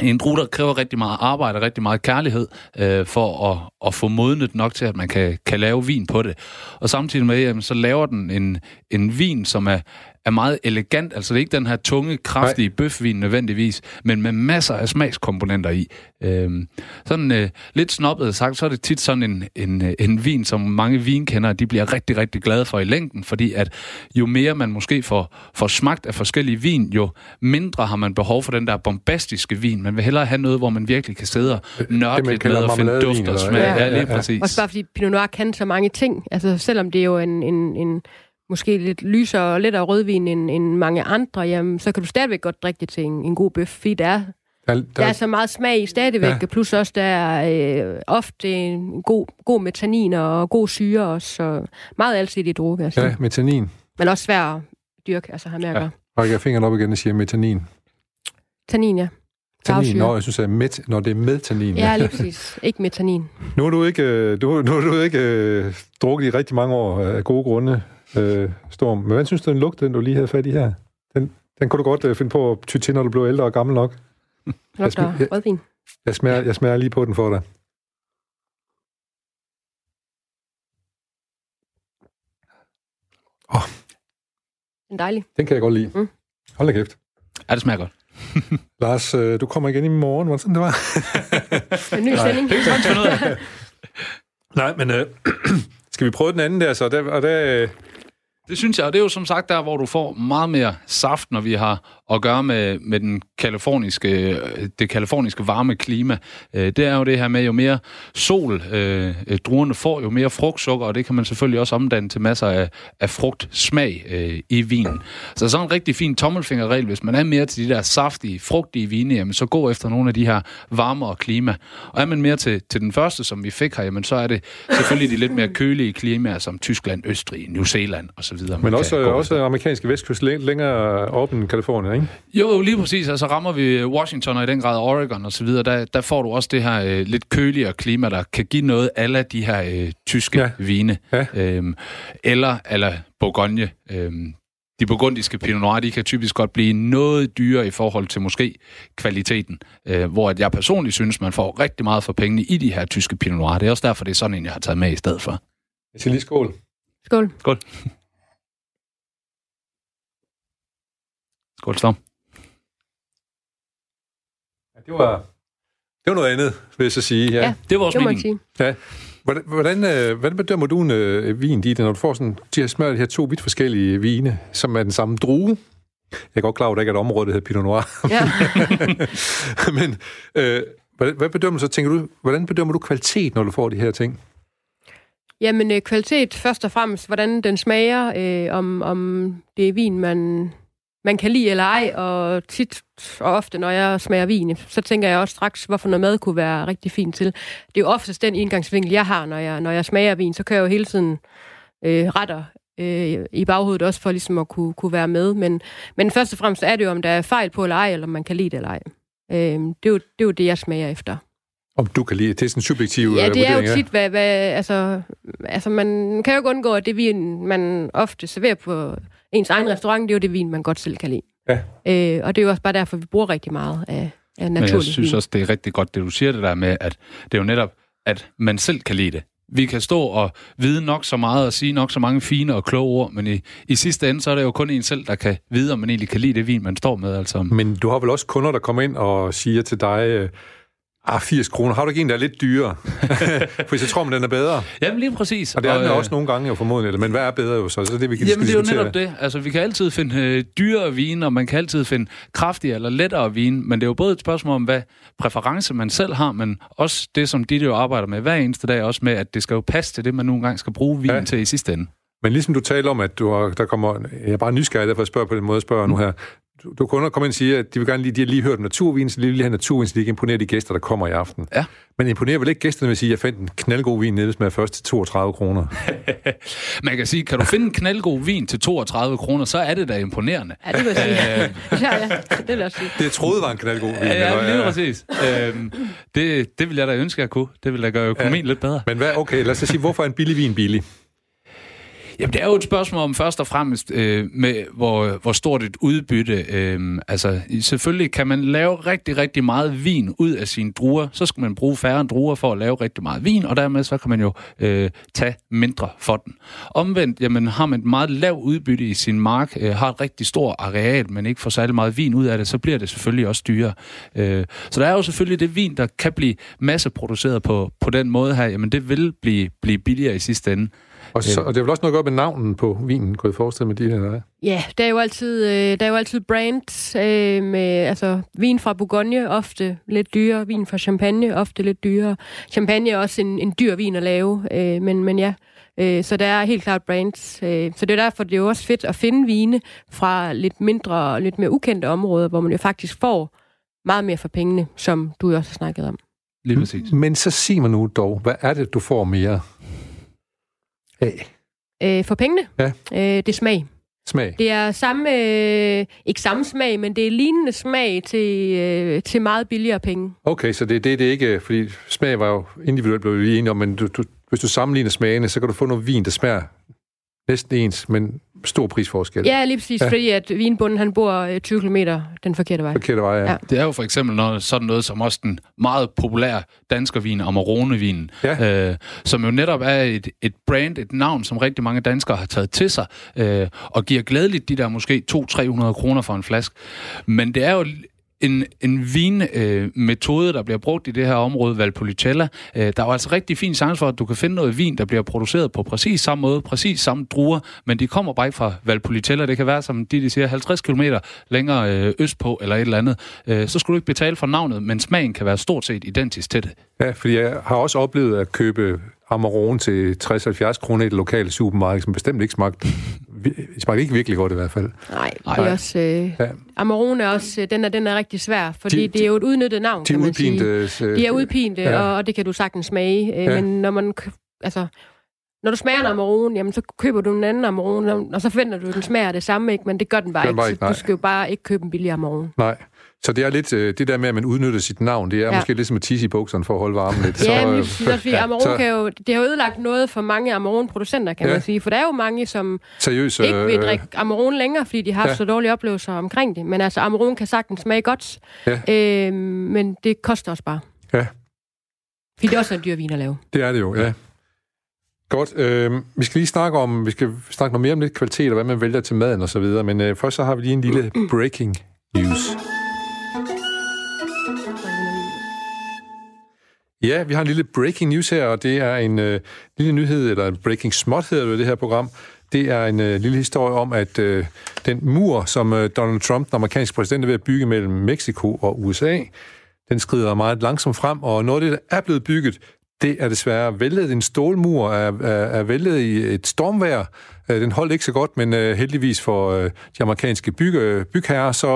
en drue, der kræver rigtig meget arbejde og rigtig meget kærlighed øh, for at, at få modnet nok til, at man kan, kan lave vin på det. Og samtidig med, jamen, så laver den en, en vin, som er, er meget elegant. Altså det er ikke den her tunge, kraftige Nej. bøfvin nødvendigvis, men med masser af smagskomponenter i. Øhm, sådan øh, lidt snobbet sagt, så er det tit sådan en, en, øh, en vin, som mange vinkendere, de bliver rigtig, rigtig glade for i længden, fordi at jo mere man måske får, får smagt af forskellige vin, jo mindre har man behov for den der bombastiske vin. Man vil hellere have noget, hvor man virkelig kan sidde og nørde lidt med og finde duft og smag. Ja, ja, ja, ja. præcis.
Også bare fordi Pinot Noir kan så mange ting. Altså selvom det er jo en, en, en måske lidt lysere og lettere rødvin end, end mange andre, jamen, så kan du stadigvæk godt drikke det til en, en god bøf, fordi der er, der, der, der er så meget smag i stadigvæk, ja. plus også der er øh, ofte en god, god metanin og god syre også, så meget alsidigt drukke. Altså.
Ja, metanin.
Men også svær at dyrke, altså har med at gøre.
Rækker fingeren op igen og siger metanin.
Tannin, ja.
Tannin, når jeg synes, at met, når det er med tannin.
Ja, lige præcis. Ikke metanin.
Nu har du ikke, øh, du, nu har du ikke uh, drukket i rigtig mange år af gode grunde øh, Storm. Men hvad synes du, den lugt, den du lige havde fat i her? Den, den kunne du godt øh, finde på at ty til, når du blev ældre og gammel nok.
Jeg, smager, jeg, rødvin.
Jeg smager, jeg smager lige på den for dig.
Åh. Oh. Den er dejlig.
Den kan jeg godt lide. Mm. Hold da kæft.
Ja, det smager godt.
Lars, øh, du kommer igen i morgen. Det sådan, det var?
en ny sending.
Nej,
Nej men øh, skal vi prøve den anden der så? Der, og der,
det synes jeg, og det er jo som sagt der, hvor du får meget mere saft, når vi har at gøre med, med den kaliforniske, det kaliforniske varme klima. Øh, det er jo det her med, jo mere sol øh, druerne får, jo mere frugtsukker, og det kan man selvfølgelig også omdanne til masser af, af frugtsmag øh, i vinen. Så sådan en rigtig fin tommelfingerregel, hvis man er mere til de der saftige, frugtige vine, jamen så gå efter nogle af de her varmere klima. Og er man mere til, til den første, som vi fik her, jamen så er det selvfølgelig de lidt mere kølige klimaer, som Tyskland, Østrig, New Zealand osv.
Men også, også amerikanske vestkyst længere op end Kalifornien, ikke?
Jo, lige præcis. Altså rammer vi Washington og i den grad Oregon og så videre, der, der får du også det her øh, lidt køligere klima, der kan give noget af de her øh, tyske ja. vine. Ja. Øhm, eller, eller Bourgogne. Øhm, de burgundiske Pinot Noir, de kan typisk godt blive noget dyrere i forhold til måske kvaliteten. Øh, hvor jeg personligt synes, man får rigtig meget for pengene i de her tyske Pinot Noir. Det er også derfor, det er sådan en, jeg har taget med i stedet for.
Jeg siger lige skål.
Skål.
Skål. Skål, Storm.
Ja, det var, det var noget andet, vil jeg så sige. Ja,
ja
det var også meningen.
Ja.
Hvordan, hvordan, øh, hvordan bedømmer du en øh, vin, Ditte, når du får sådan, de her smør de her to vidt forskellige vine, som er den samme drue? Jeg er godt klar over, at der ikke er et område, der hedder Pinot Noir. Ja. Men øh, hvad, hvad bedømmer så, tænker du, hvordan bedømmer du kvalitet, når du får de her ting?
Jamen, øh, kvalitet først og fremmest, hvordan den smager, øh, om, om det er vin, man man kan lide eller ej, og tit og ofte, når jeg smager vin, så tænker jeg også straks, hvorfor noget mad kunne være rigtig fint til. Det er jo oftest den indgangsvinkel, jeg har, når jeg, når jeg smager vin, så kan jeg jo hele tiden øh, retter øh, i baghovedet også for ligesom at kunne, kunne være med. Men, men først og fremmest er det jo, om der er fejl på eller ej, eller om man kan lide det eller ej. Øh, det, er jo, det er jo det, jeg smager efter.
Om du kan lide det? er sådan en subjektiv
Ja, det er jo tit, hvad, hvad, altså, altså man kan jo ikke undgå, at det vin, man ofte serverer på ens egen restaurant, det er jo det vin, man godt selv kan lide. Ja. Øh, og det er jo også bare derfor, vi bruger rigtig meget af, af naturlig
Men jeg synes vin. også, det er rigtig godt, det du siger det der med, at det er jo netop, at man selv kan lide det. vi kan stå og vide nok så meget og sige nok så mange fine og kloge ord, men i, i sidste ende, så er det jo kun en selv, der kan vide, om man egentlig kan lide det vin, man står med. Altså.
Men du har vel også kunder, der kommer ind og siger til dig, øh, Ah, 80 kroner. Har du ikke en, der er lidt dyrere? For så tror man, den er bedre.
Jamen lige præcis.
Og det er den øh, også nogle gange jo formodentlig, men hvad er bedre jo så? Så det, vi kan
Jamen det er jo netop det. Altså vi kan altid finde øh, dyrere vin, og man kan altid finde kraftigere eller lettere vin, men det er jo både et spørgsmål om, hvad præference man selv har, men også det, som de jo arbejder med hver eneste dag, også med, at det skal jo passe til det, man nogle gange skal bruge vin ja. til i sidste ende.
Men ligesom du taler om, at du har, der kommer... Jeg er bare nysgerrig, derfor jeg spørger på den måde, jeg spørger mm. nu her du, du kunder kommer ind og siger, at de vil gerne lige, de har lige hørt naturvin, så de vil lige have naturvin, så de kan imponere de gæster, der kommer i aften.
Ja.
Men imponerer vel ikke gæsterne ved at sige, at jeg fandt en knaldgod vin nede, er først til 32 kroner?
Man kan sige, kan du finde en knaldgod vin til 32 kroner, så er det da imponerende.
Ja, det vil jeg sige. Øh, ja, ja, det vil jeg sige.
Det jeg troede var en knaldgod vin.
Ja, ja lige ja. præcis. Øhm, det, det vil jeg da ønske, at jeg kunne. Det vil da gøre økonomien ja. lidt bedre.
Men hvad, okay, lad os sige, hvorfor er en billig vin billig?
Jamen, det er jo et spørgsmål om først og fremmest, øh, med hvor, hvor stort et udbytte. Øh, altså, selvfølgelig kan man lave rigtig, rigtig meget vin ud af sine druer. Så skal man bruge færre druer for at lave rigtig meget vin, og dermed så kan man jo øh, tage mindre for den. Omvendt, jamen, har man et meget lav udbytte i sin mark, øh, har et rigtig stort areal, men ikke får særlig meget vin ud af det, så bliver det selvfølgelig også dyrere. Øh, så der er jo selvfølgelig det vin, der kan blive masseproduceret på, på den måde her, jamen det vil blive, blive billigere i sidste ende.
Og, så, og det er vel også noget at gøre med navnen på vinen, kunne jeg forestille med de her?
Ja, der er jo altid, øh, der er jo altid brand øh, med altså, vin fra Bourgogne, ofte lidt dyrere, vin fra Champagne, ofte lidt dyrere. Champagne er også en, en dyr vin at lave, øh, men, men ja, øh, så der er helt klart brands. Øh, så det er derfor, det er jo også fedt at finde vine fra lidt mindre og lidt mere ukendte områder, hvor man jo faktisk får meget mere for pengene, som du også har snakket om.
Lige præcis.
Men så sig mig nu dog, hvad er det, du får mere
af? Øh, for pengene?
Ja.
Øh, det er smag.
Smag?
Det er samme, øh, ikke samme smag, men det er lignende smag til, øh, til meget billigere penge.
Okay, så det er det, det er ikke, fordi smag var jo individuelt, blev vi lige enige om, men du, du, hvis du sammenligner smagene, så kan du få noget vin, der smager næsten ens, men stor prisforskel.
Ja, lige præcis, ja. fordi at vinbunden, han bor 20 km den forkerte vej.
Forkerte vej, ja. ja.
Det er jo for eksempel noget, sådan noget som også den meget populære danskervin, Amarone-vinen, ja. øh, som jo netop er et, et brand, et navn, som rigtig mange danskere har taget til sig, øh, og giver glædeligt de der måske 200-300 kroner for en flaske. Men det er jo en, en vinmetode, øh, der bliver brugt i det her område, Valpolicella. Øh, der er jo altså rigtig fin chance for, at du kan finde noget vin, der bliver produceret på præcis samme måde, præcis samme druer, men de kommer bare ikke fra Valpolicella. Det kan være, som de, de siger, 50 km længere øh, østpå eller et eller andet. Øh, så skulle du ikke betale for navnet, men smagen kan være stort set identisk til det.
Ja, fordi jeg har også oplevet at købe Amarone til 60-70 kroner i det lokale supermarked, som bestemt ikke smagte det smagte ikke virkelig godt i hvert fald.
Nej, det er også... Øh, ja. Amarone er også... Øh, den er, den er rigtig svær, fordi de, det er jo et udnyttet navn, de kan man sige. Øh, de er udpinte, ja. og, og det kan du sagtens smage. Øh, ja. Men når man... Altså, når du smager en Amarone, jamen, så køber du en anden Amarone, og så forventer du, at den smager det samme, ikke? men det gør den bare, den ikke. ikke. Du skal jo bare ikke købe en billig Amarone.
Nej. Så det er lidt øh, det der med, at man udnytter sit navn, det er ja. måske lidt som at tisse i bukserne for at holde varmen lidt.
Ja, så, men øh, også, ja, Amarone så, kan jo, det har ødelagt noget for mange Amarone-producenter, kan ja. man sige. For der er jo mange, som Seriøs, ikke vil øh, drikke Amarone længere, fordi de har haft ja. så dårlige oplevelser omkring det. Men altså, Amarone kan sagtens smage godt, ja. øh, men det koster også bare.
Ja.
Fordi det er også en dyr vin at lave.
Det er det jo, ja. Godt. Øh, vi skal lige snakke om, vi skal snakke noget mere om lidt kvalitet, og hvad man vælger til maden og så videre. Men øh, først så har vi lige en lille breaking news. Ja, vi har en lille breaking news her, og det er en øh, lille nyhed, eller en breaking smut hedder det, det her program. Det er en øh, lille historie om, at øh, den mur, som øh, Donald Trump, den amerikanske præsident, er ved at bygge mellem Mexico og USA, den skrider meget langsomt frem, og når det er blevet bygget, det er desværre væltet. En stålmur er, er, er væltet i et stormvejr. Øh, den holdt ikke så godt, men øh, heldigvis for uh, de amerikanske bygge, bygherrer, så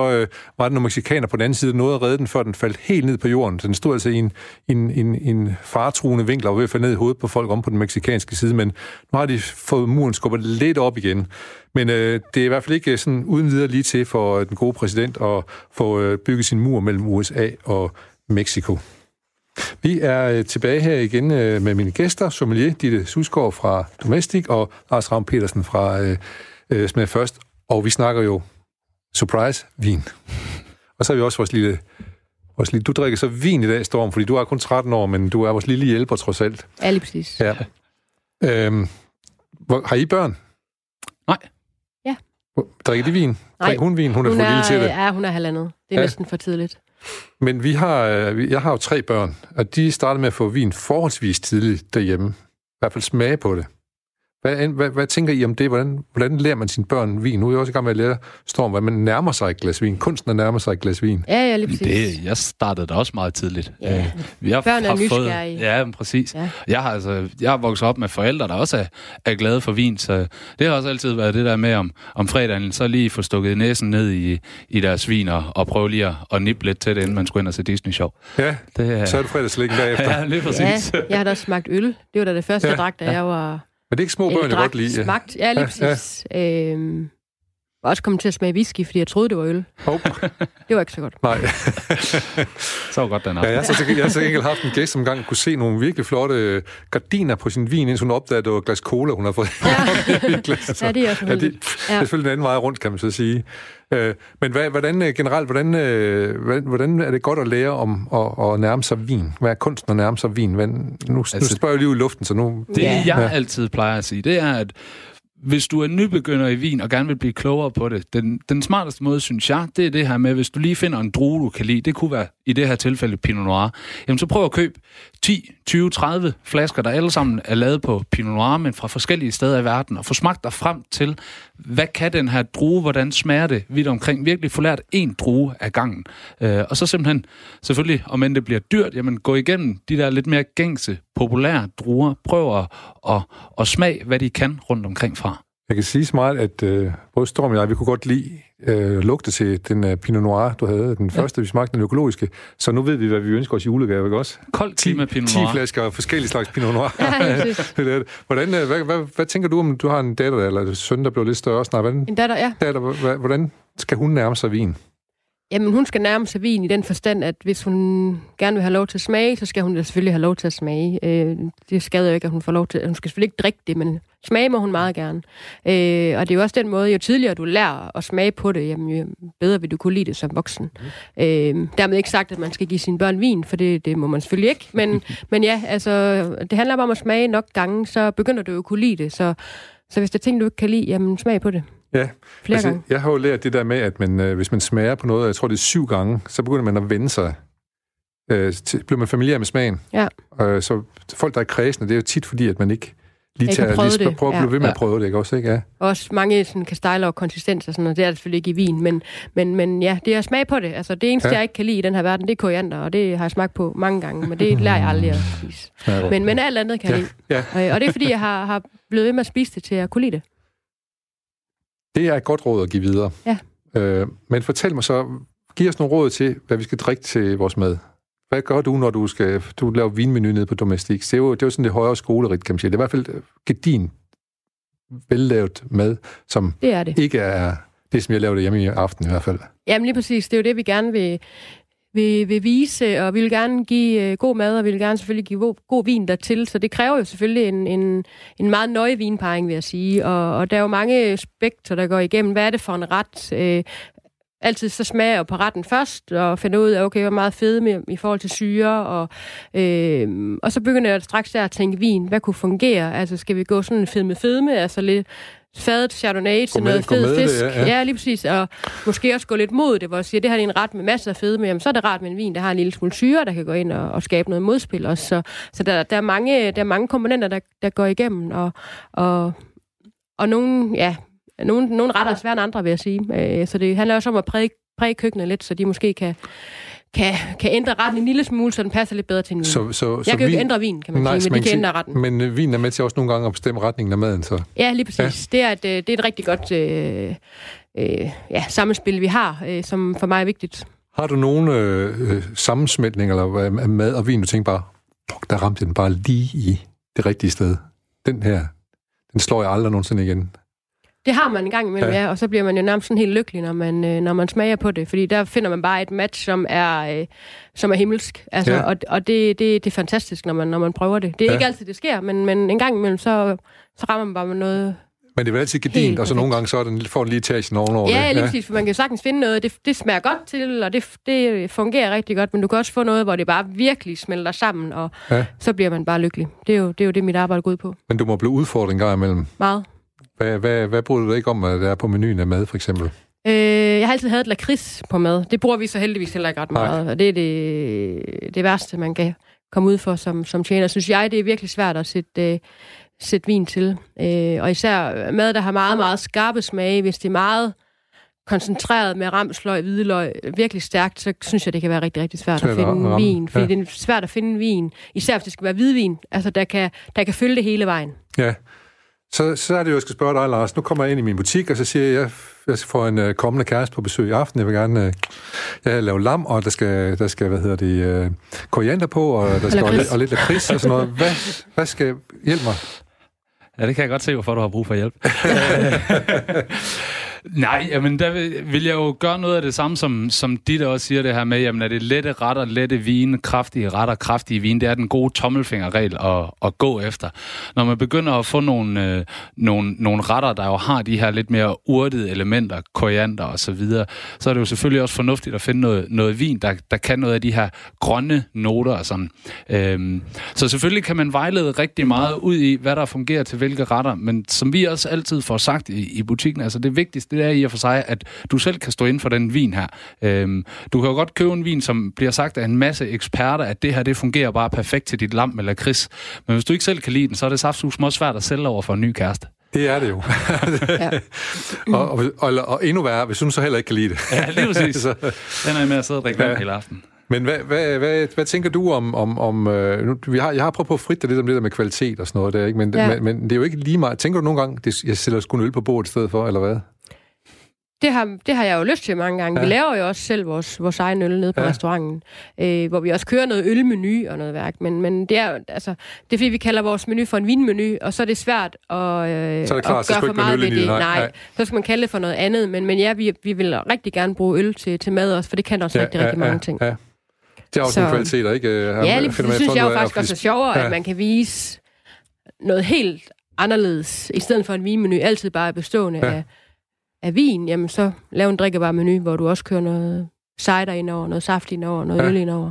var der nogle mexikaner på den anden side, der nåede at redde den, før den faldt helt ned på jorden. Så den stod altså i en, en, en, en faretruende vinkel og var ved at falde ned i hovedet på folk om på den meksikanske side, men nu har de fået muren skubbet lidt op igen. Men øh, det er i hvert fald ikke sådan uden videre lige til for den gode præsident at få uh, bygget sin mur mellem USA og Mexico. Vi er øh, tilbage her igen øh, med mine gæster, sommelier Ditte Susgaard fra Domestic og Lars Ravn Petersen fra øh, øh, Smag Først. Og vi snakker jo surprise vin. Og så har vi også vores lille, vores lille... Du drikker så vin i dag, Storm, fordi du er kun 13 år, men du er vores lille hjælper trods alt.
Ja, lige præcis.
Ja. Øhm, hvor, har I børn?
Nej.
Ja.
Drikker de vin?
Nej.
Drikker hun vin? Hun er
Hun
for lille til det.
Ja, hun er halvandet. Det er
ja.
næsten for tidligt.
Men vi har, øh, jeg har jo tre børn, og de startede med at få vin forholdsvis tidligt derhjemme. I hvert fald smage på det. Hvad, hvad, hvad tænker I om det? Hvordan, hvordan lærer man sine børn vin? Nu er jeg også i gang med at lære Storm, hvordan man nærmer sig et glas vin. Kunsten at nærme sig et glas vin.
Ja, ja, lige præcis.
Det, jeg startede da også meget tidligt.
Ja.
Øh, Vi har,
Børn er
har fået,
nysgerrige.
Ja, men præcis.
Ja.
Jeg har altså, jeg har vokset op med forældre, der også er, er glade for vin, så det har også altid været det der med om, om fredagen, så lige få stukket næsen ned i, i deres vin og, og prøve lige at, at nippe lidt til det, inden man skulle ind og se Disney-show.
Ja,
Det, er-
så er det fredagslæggen bagefter.
Ja, lige præcis.
Ja, jeg har da også smagt øl. Det var da det første,
Ja.
jeg drak, da jeg var...
Men det er ikke små børn, jeg godt lide.
Smagt. Ja, lige
Ja, ja.
præcis. Øhm, var også kommet til at smage whisky, fordi jeg troede, det var øl.
Oh,
Det var ikke så godt.
nej.
Så var godt den
Ja, jeg, har så, jeg har så enkelt haft en gæst, som engang kunne se nogle virkelig flotte øh, gardiner på sin vin, indtil hun opdagede, at det var et glas cola, hun har fået
Ja.
glas.
Ja, det er også
ja, det,
uheldigt.
det er selvfølgelig en anden vej rundt, kan man så sige. Øh, men hvad, hvordan øh, generelt, hvordan, øh, hvordan, er det godt at lære om at, at nærme sig vin? Hvad er kunsten at nærme sig vin? Hvad, nu, nu
Altså-
spørger jeg lige ud i luften, så nu...
Det,
Ja.
jeg
Ja.
altid plejer at sige, det er, at hvis du er nybegynder i vin og gerne vil blive klogere på det, den, den smarteste måde, synes jeg, det er det her med, hvis du lige finder en drue, du kan lide, det kunne være i det her tilfælde Pinot Noir, jamen så prøv at købe 10, 20, 30 flasker, der alle sammen er lavet på Pinot Noir, men fra forskellige steder i verden, og få smagt dig frem til, hvad kan den her drue, hvordan smager det vidt omkring, virkelig få lært en drue af gangen. Øh, og så simpelthen, selvfølgelig, om end det bliver dyrt, jamen gå igennem de der lidt mere gængse, populære druer, prøv at, at, at smage, hvad de kan rundt omkring fra.
Jeg kan sige så meget, at øh, både Storm og jeg, vi kunne godt lide øh, lugte til den øh, Pinot Noir, du havde. Den første, vi smagte, den økologiske. Så nu ved vi, hvad vi ønsker os i julegave, ikke også?
Koldt klima Pinot
10
Noir.
flasker af forskellige slags Pinot Noir.
Ja,
det er det. Hvordan, øh, hvad, hvad, hvad, tænker du om, du har en datter, eller en søn, der blev lidt større snart? Hvordan,
En datter, ja.
datter, hvordan skal hun nærme sig vin?
Jamen, hun skal nærme sig vin i den forstand, at hvis hun gerne vil have lov til at smage, så skal hun selvfølgelig have lov til at smage. Øh, det skader jo ikke, at hun får lov til... Hun skal selvfølgelig ikke drikke det, men smage må hun meget gerne. Øh, og det er jo også den måde, jo tidligere du lærer at smage på det, jamen, jo bedre vil du kunne lide det som voksen. Mm. Øh, dermed ikke sagt, at man skal give sine børn vin, for det, det må man selvfølgelig ikke. Men, men ja, altså, det handler bare om at smage nok gange, så begynder du jo at kunne lide det. Så, så hvis det er ting, du ikke kan lide, jamen smag på det
Ja,
flere
altså,
gange.
jeg har jo lært det der med, at man, øh, hvis man smager på noget, jeg tror det er syv gange, så begynder man at vende sig. Øh, til, bliver man familiær med smagen.
Ja.
Øh, så folk, der er kredsende, det er jo tit fordi, at man ikke lige tager, lige
det,
prøver at
ja.
blive ved med at
Ja.
prøve det, ikke også? Ikke? Ja.
Også mange sådan, kan og konsistens og sådan noget. Det er der selvfølgelig ikke i vin, men, men, men ja, det er smag på det. Altså, det eneste,
Ja.
ja. jeg ikke kan lide i den her verden, det er koriander, og det har jeg smagt på mange gange, men det lærer jeg aldrig at spise.
Ja.
Men, men alt andet kan jeg
Ja,
lide.
ja.
Og, og det er, fordi jeg har, har blevet ved med at spise det, til at kunne lide det.
Det er et godt råd at give videre.
Ja.
Øh, men fortæl mig så, giv os nogle råd til, hvad vi skal drikke til vores mad. Hvad gør du, når du skal du laver vinmenu nede på Domestik? Det er jo, det er jo sådan det højere skolerigt, kan man sige. Det er i hvert fald gedin, vellavet mad, som
Det er det.
ikke er det, som jeg laver det hjemme i aften i hvert fald.
Jamen lige præcis, det er jo det, vi gerne vil, vil, vil vise, og vi vil gerne give øh, god mad, og vi vil gerne selvfølgelig give god, god vin dertil, så det kræver jo selvfølgelig en, en, en meget nøje vinparing, vil jeg sige, og, og der er jo mange spekter, der går igennem. Hvad er det for en ret? Øh, altid så smager jeg på retten først, og finder ud af, okay, hvor meget fedme i forhold til syre, og, øh, og så begynder jeg straks der at tænke vin, hvad kunne fungere? Altså, skal vi gå sådan en fedme fedme, altså lidt fadet chardonnay til
med-
noget fed
med det,
fisk?
ja, ja.
ja, lige præcis, og måske også gå lidt mod det, hvor jeg siger, det her er en ret med masser af fedme, jamen, så er det rart med en vin, der har en lille smule syre, der kan gå ind og, og skabe noget modspil også. Så, så der, der, er mange, der er mange komponenter, der, der går igennem, og, og, og nogle, ja, nogle, nogle retter er sværere end andre, vil jeg sige. Øh, Så det handler også om at præge, præge køkkenet lidt, så de måske kan, kan, kan ændre retten en lille smule, så den passer lidt bedre til en vin.
Så, så, så
jeg kan jo ikke ændre vin, kan man
Nej,
sige,
så
men
man
de kan ændre retten.
Men øh, vin er med til også nogle gange at bestemme retningen af maden, så.
Ja, lige præcis. Ja. Det, er et, øh, det er et rigtig godt øh, øh, ja, sammenspil, vi har, øh, som for mig er vigtigt.
Har du nogen øh, øh, sammensmeltning eller af mad og vin, du tænker bare, "Fuck, der ramte den bare lige i det rigtige sted. Den her, den slår jeg aldrig nogensinde igen.
Det har man en gang imellem,
Ja.
ja. ja, og så bliver man jo nærmest sådan helt lykkelig, når man, øh, når man smager på det, fordi der finder man bare et match, som er, øh, som er himmelsk, altså,
Ja.
ja. og, og det, det, det er fantastisk, når man, når man prøver det. Det er
Ja.
ja. ikke altid, det sker, men, men en gang imellem, så, så rammer man bare med noget
Men det er vel altid gedint, og så nogle gange så er den, får den lige etagen ovenover
Ja,
det.
lige præcis, for man kan jo sagtens finde noget, det, det smager godt til, og det, det fungerer rigtig godt, men du kan også få noget, hvor det bare virkelig smelter sammen, og
Ja.
ja. så bliver man bare lykkelig. Det er, jo, det er jo det, mit arbejde går ud på.
Men du må blive udfordret en gang imellem.
Meget.
Hvad, hvad, hvad bryder du ikke om, at der er på menuen af mad, for eksempel?
Øh, jeg har altid haft lakrids på mad. Det bruger vi så heldigvis heller ikke ret
Nej.
meget, og det er det, det værste, man kan komme ud for som, som tjener. Synes jeg, det er virkelig svært at sætte, øh, sætte vin til. Øh, og især mad, der har meget, meget skarpe smage, hvis det er meget koncentreret med ramsløg, hvidløg, virkelig stærkt, så synes jeg, det kan være rigtig, rigtig svært at finde
ramme,
vin. Fordi
ja.
det er svært at finde vin, især hvis det skal være hvidvin, altså der kan, der kan følge det hele vejen.
Ja. Så, så er det jo, jeg skal spørge dig, Lars. Nu kommer jeg ind i min butik, og så siger jeg, jeg får en uh, kommende kæreste på besøg i aften. Jeg vil gerne uh, jeg vil lave lam, og der skal, der skal hvad hedder det, uh, koriander på, og der skal og, lidt- og lidt lakrids og sådan noget. Hvad, hvad skal hjælpe mig?
Ja, det kan jeg godt se, hvorfor du har brug for hjælp. Nej, jamen der vil, vil jeg jo gøre noget af det samme, som, som dit også siger det her med, jamen er det lette retter, lette vine, kraftige retter, kraftige vine, det er den gode tommelfingerregel at, at gå efter. Når man begynder at få nogle, øh, nogle, nogle retter, der jo har de her lidt mere urtede elementer, koriander og så videre, så er det jo selvfølgelig også fornuftigt at finde noget, noget vin, der, der kan noget af de her grønne noter og sådan. Øhm, så selvfølgelig kan man vejlede rigtig meget ud i, hvad der fungerer til hvilke retter, men som vi også altid får sagt i, i butikken, altså det vigtigste det er i og for sig, at du selv kan stå inden for den vin her. Øhm, du kan jo godt købe en vin, som bliver sagt af en masse eksperter, at det her det fungerer bare perfekt til dit lam eller kris. Men hvis du ikke selv kan lide den, så er det saftsus også svært at sælge over for en ny kæreste.
Det er det jo.
Ja.
og, og, og, og endnu værre, hvis hun så heller ikke kan lide det.
Ja, lige præcis.
så,
Den er med at sidde og drikke vand
Ja.
hele aften.
men hvad, hvad, hvad, hvad tænker du om... om, om øh, nu, vi har, jeg har prøvet på at fritte lidt om det der med kvalitet og sådan noget der, ikke? Men,
Ja.
men, men det er jo ikke lige meget. Tænker du nogle gange, det, jeg sætter sgu en øl på bordet i stedet for, eller hvad?
Det har, det har jeg jo lyst til mange gange.
Ja.
Ja. Vi laver jo også selv vores, vores egen øl nede på
Ja.
ja. restauranten, øh, hvor vi også kører noget ølmenu og noget værk. Men, men det er altså, det er fordi, vi kalder vores menu for en vinmenu, og så er det svært at, øh,
Så er det klart,
at
så
gøre
skal
for meget ved
det, nej,
Nej, så skal man kalde det for noget andet. Men, men ja, vi, vi vil rigtig gerne bruge øl til, til mad også, for det kan også ja, rigtig, rigtig mange ting.
Ja. Det er også
Så-
nogle kvaliteter, ikke? Øh,
Ja, lige præcis. Det synes jeg jo faktisk også er sjovere,
Ja.
at man kan vise noget helt anderledes, i stedet for en vinmenu altid bare er bestående
Ja.
ja. af, af vin, jamen så lav en drikkevaremenu, hvor du også kører noget cider indover, noget saft indover, noget
Ja.
øl indover.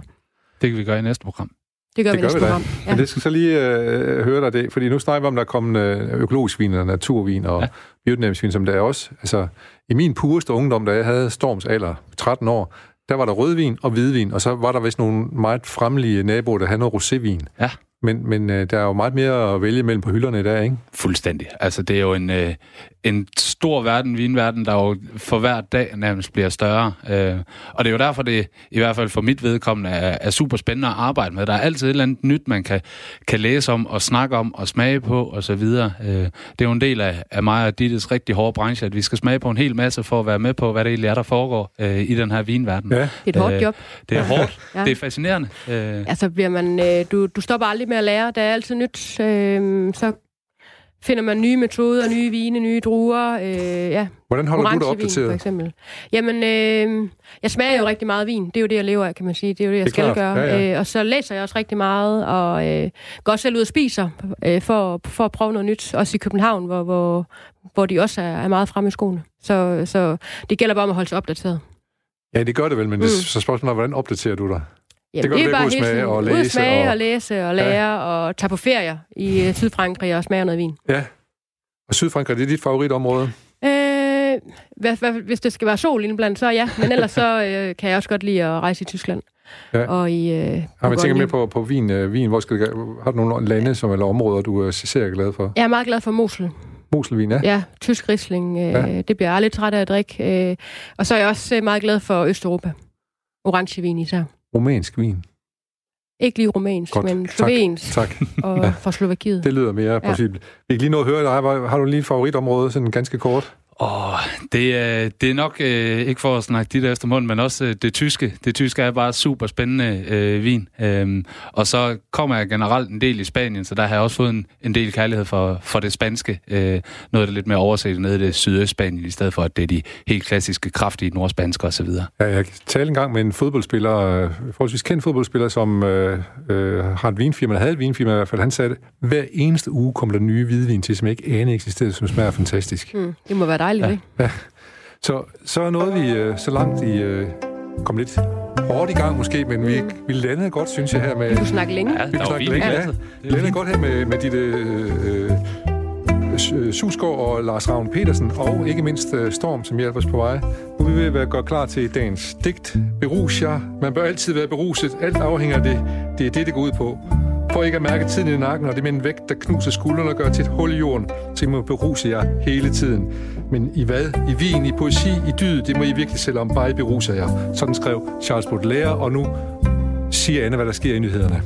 Det kan vi gøre i næste program.
Det gør
Det
vi
gør
næste
vi da.
program.
Ja. Men det skal så lige øh, høre dig det, fordi nu snakker vi om, der er kommet øh, økologisk vin og naturvin og. Ja. biodynamisk vin, som der er også. Altså, i min pureste ungdom, da jeg havde Storms alder, 13 år, der var der rødvin og hvidvin, og så var der vist nogle meget fremlige naboer, der havde noget rosévin.
Ja.
Men, men øh, der er jo meget mere at vælge mellem på hylderne i dag, ikke?
Fuldstændig. Altså, det er jo en, øh, en stor verden, vinverden, der jo for hver dag nærmest bliver større. Øh, og det er jo derfor, det i hvert fald for mit vedkommende er, er super spændende at arbejde med. Der er altid et eller andet nyt, man kan, kan læse om og snakke om og smage på og så videre. Øh, det er jo en del af, af mig og Dittes rigtig hårde branche, at vi skal smage på en hel masse for at være med på, hvad det egentlig er, der foregår øh, i den her vinverden.
Ja.
Det er et hårdt
Øh,
job.
Det er hårdt.
Ja.
Det er fascinerende. Øh,
Altså bliver man, øh, du, du stopper aldrig med at lære, der er altid nyt. Øh, så finder man nye metoder, nye vine, nye druer. Øh, ja,
Hvordan holder du dig
orangevin, for
opdateret?
eksempel. Jamen, øh, jeg smager jo rigtig meget vin. Det er jo det, jeg lever af, kan man sige. Det er jo det, jeg
Det
skal
klart.
gøre.
Ja, ja.
Øh, og så læser jeg også rigtig meget, og øh, går også selv ud og spiser, øh, for, for at prøve noget nyt. Også i København, hvor, hvor, hvor de også er, er meget fremme i skoene. Så, så det gælder bare om at holde sig opdateret.
Ja, det gør det vel, men det,
Mm.
så spørgsmålet er, hvordan opdaterer du dig?
Jamen,
du at gå ud og
hele tiden
og
ud
læse
at smage
og-
og, læse og lære ja. og tage på ferier i øh, Sydfrankrig og smage noget vin.
Ja. Og Sydfrankrig, det er dit favoritområde?
Øh, hvad, hvad, hvis det skal være sol indblandt, så ja. Men ellers så øh, kan jeg også godt lide at rejse i Tyskland.
Ja.
Og i øh,
Har man tænkt
Bourgogne.
mere på, på vin, øh, vin? Hvor skal det, har du nogle lande som, eller områder, du er især glad for?
Jeg er meget glad for Mosel.
Moselvin, ja?
Ja, tysk Riesling. Øh,
Ja.
ja. Det bliver jeg aldrig træt af at drikke. Øh, og så er jeg også øh, meget glad for Østeuropa. Orangevin især.
Rumænsk vin.
Ikke lige rumænsk,
Godt.
men
Tak.
slovensk
Tak.
og fra Slovakiet.
Det lyder mere ja. possibelt. Vi kan lige nå at høre dig. Har- Har du lige et favoritområde, sådan ganske kort?
Åh, oh, det, er, det er nok øh, ikke for at snakke dit efter munden, men også øh, det tyske. Det tyske er bare super spændende øh, vin. Øhm, og så kommer jeg generelt en del i Spanien, så der har jeg også fået en, en del kærlighed for, for det spanske. Øh, noget det lidt mere overset nede i det sydøstspanien, i stedet for at det er de helt klassiske, kraftige nordspanske osv.
Ja, jeg talte engang med en fodboldspiller, øh, forholdsvis kendt fodboldspiller, som øh, øh, har et vinfirma, eller havde et vinfirma i hvert fald. Han sagde, at hver eneste uge kommer der nye hvidvin til, som jeg ikke anede eksisterede, som smager fantastisk.
Mm, det må være dejligt,
ja.
ikke?
Ja. Så, så nåede vi øh, så langt i... Øh, kom lidt hårdt i gang måske, men vi, vi landede godt, synes jeg, her med...
Vi kunne snakke længe.
Ja,
vi kunne snakke længe, ja. Vi landede godt her med, med dit... Øh, øh, Susgaard og Lars Ravn Petersen, og ikke mindst uh, Storm, som hjælper os på vej. Nu er vi ved at være godt klar til dagens digt. Berus jer. Man bør altid være beruset. Alt afhænger af det. Det er det, det går ud på. Prøv ikke at mærke tiden i nakken, og det med en vægt, der knuser skuldrene og gør til et hul i jorden, så I må beruse jer hele tiden. Men i hvad? I vin, i poesi, i dyd, det må I virkelig selv om, bare I beruser jer. Sådan skrev Charles Baudelaire, og nu siger Anne, hvad der sker i nyhederne.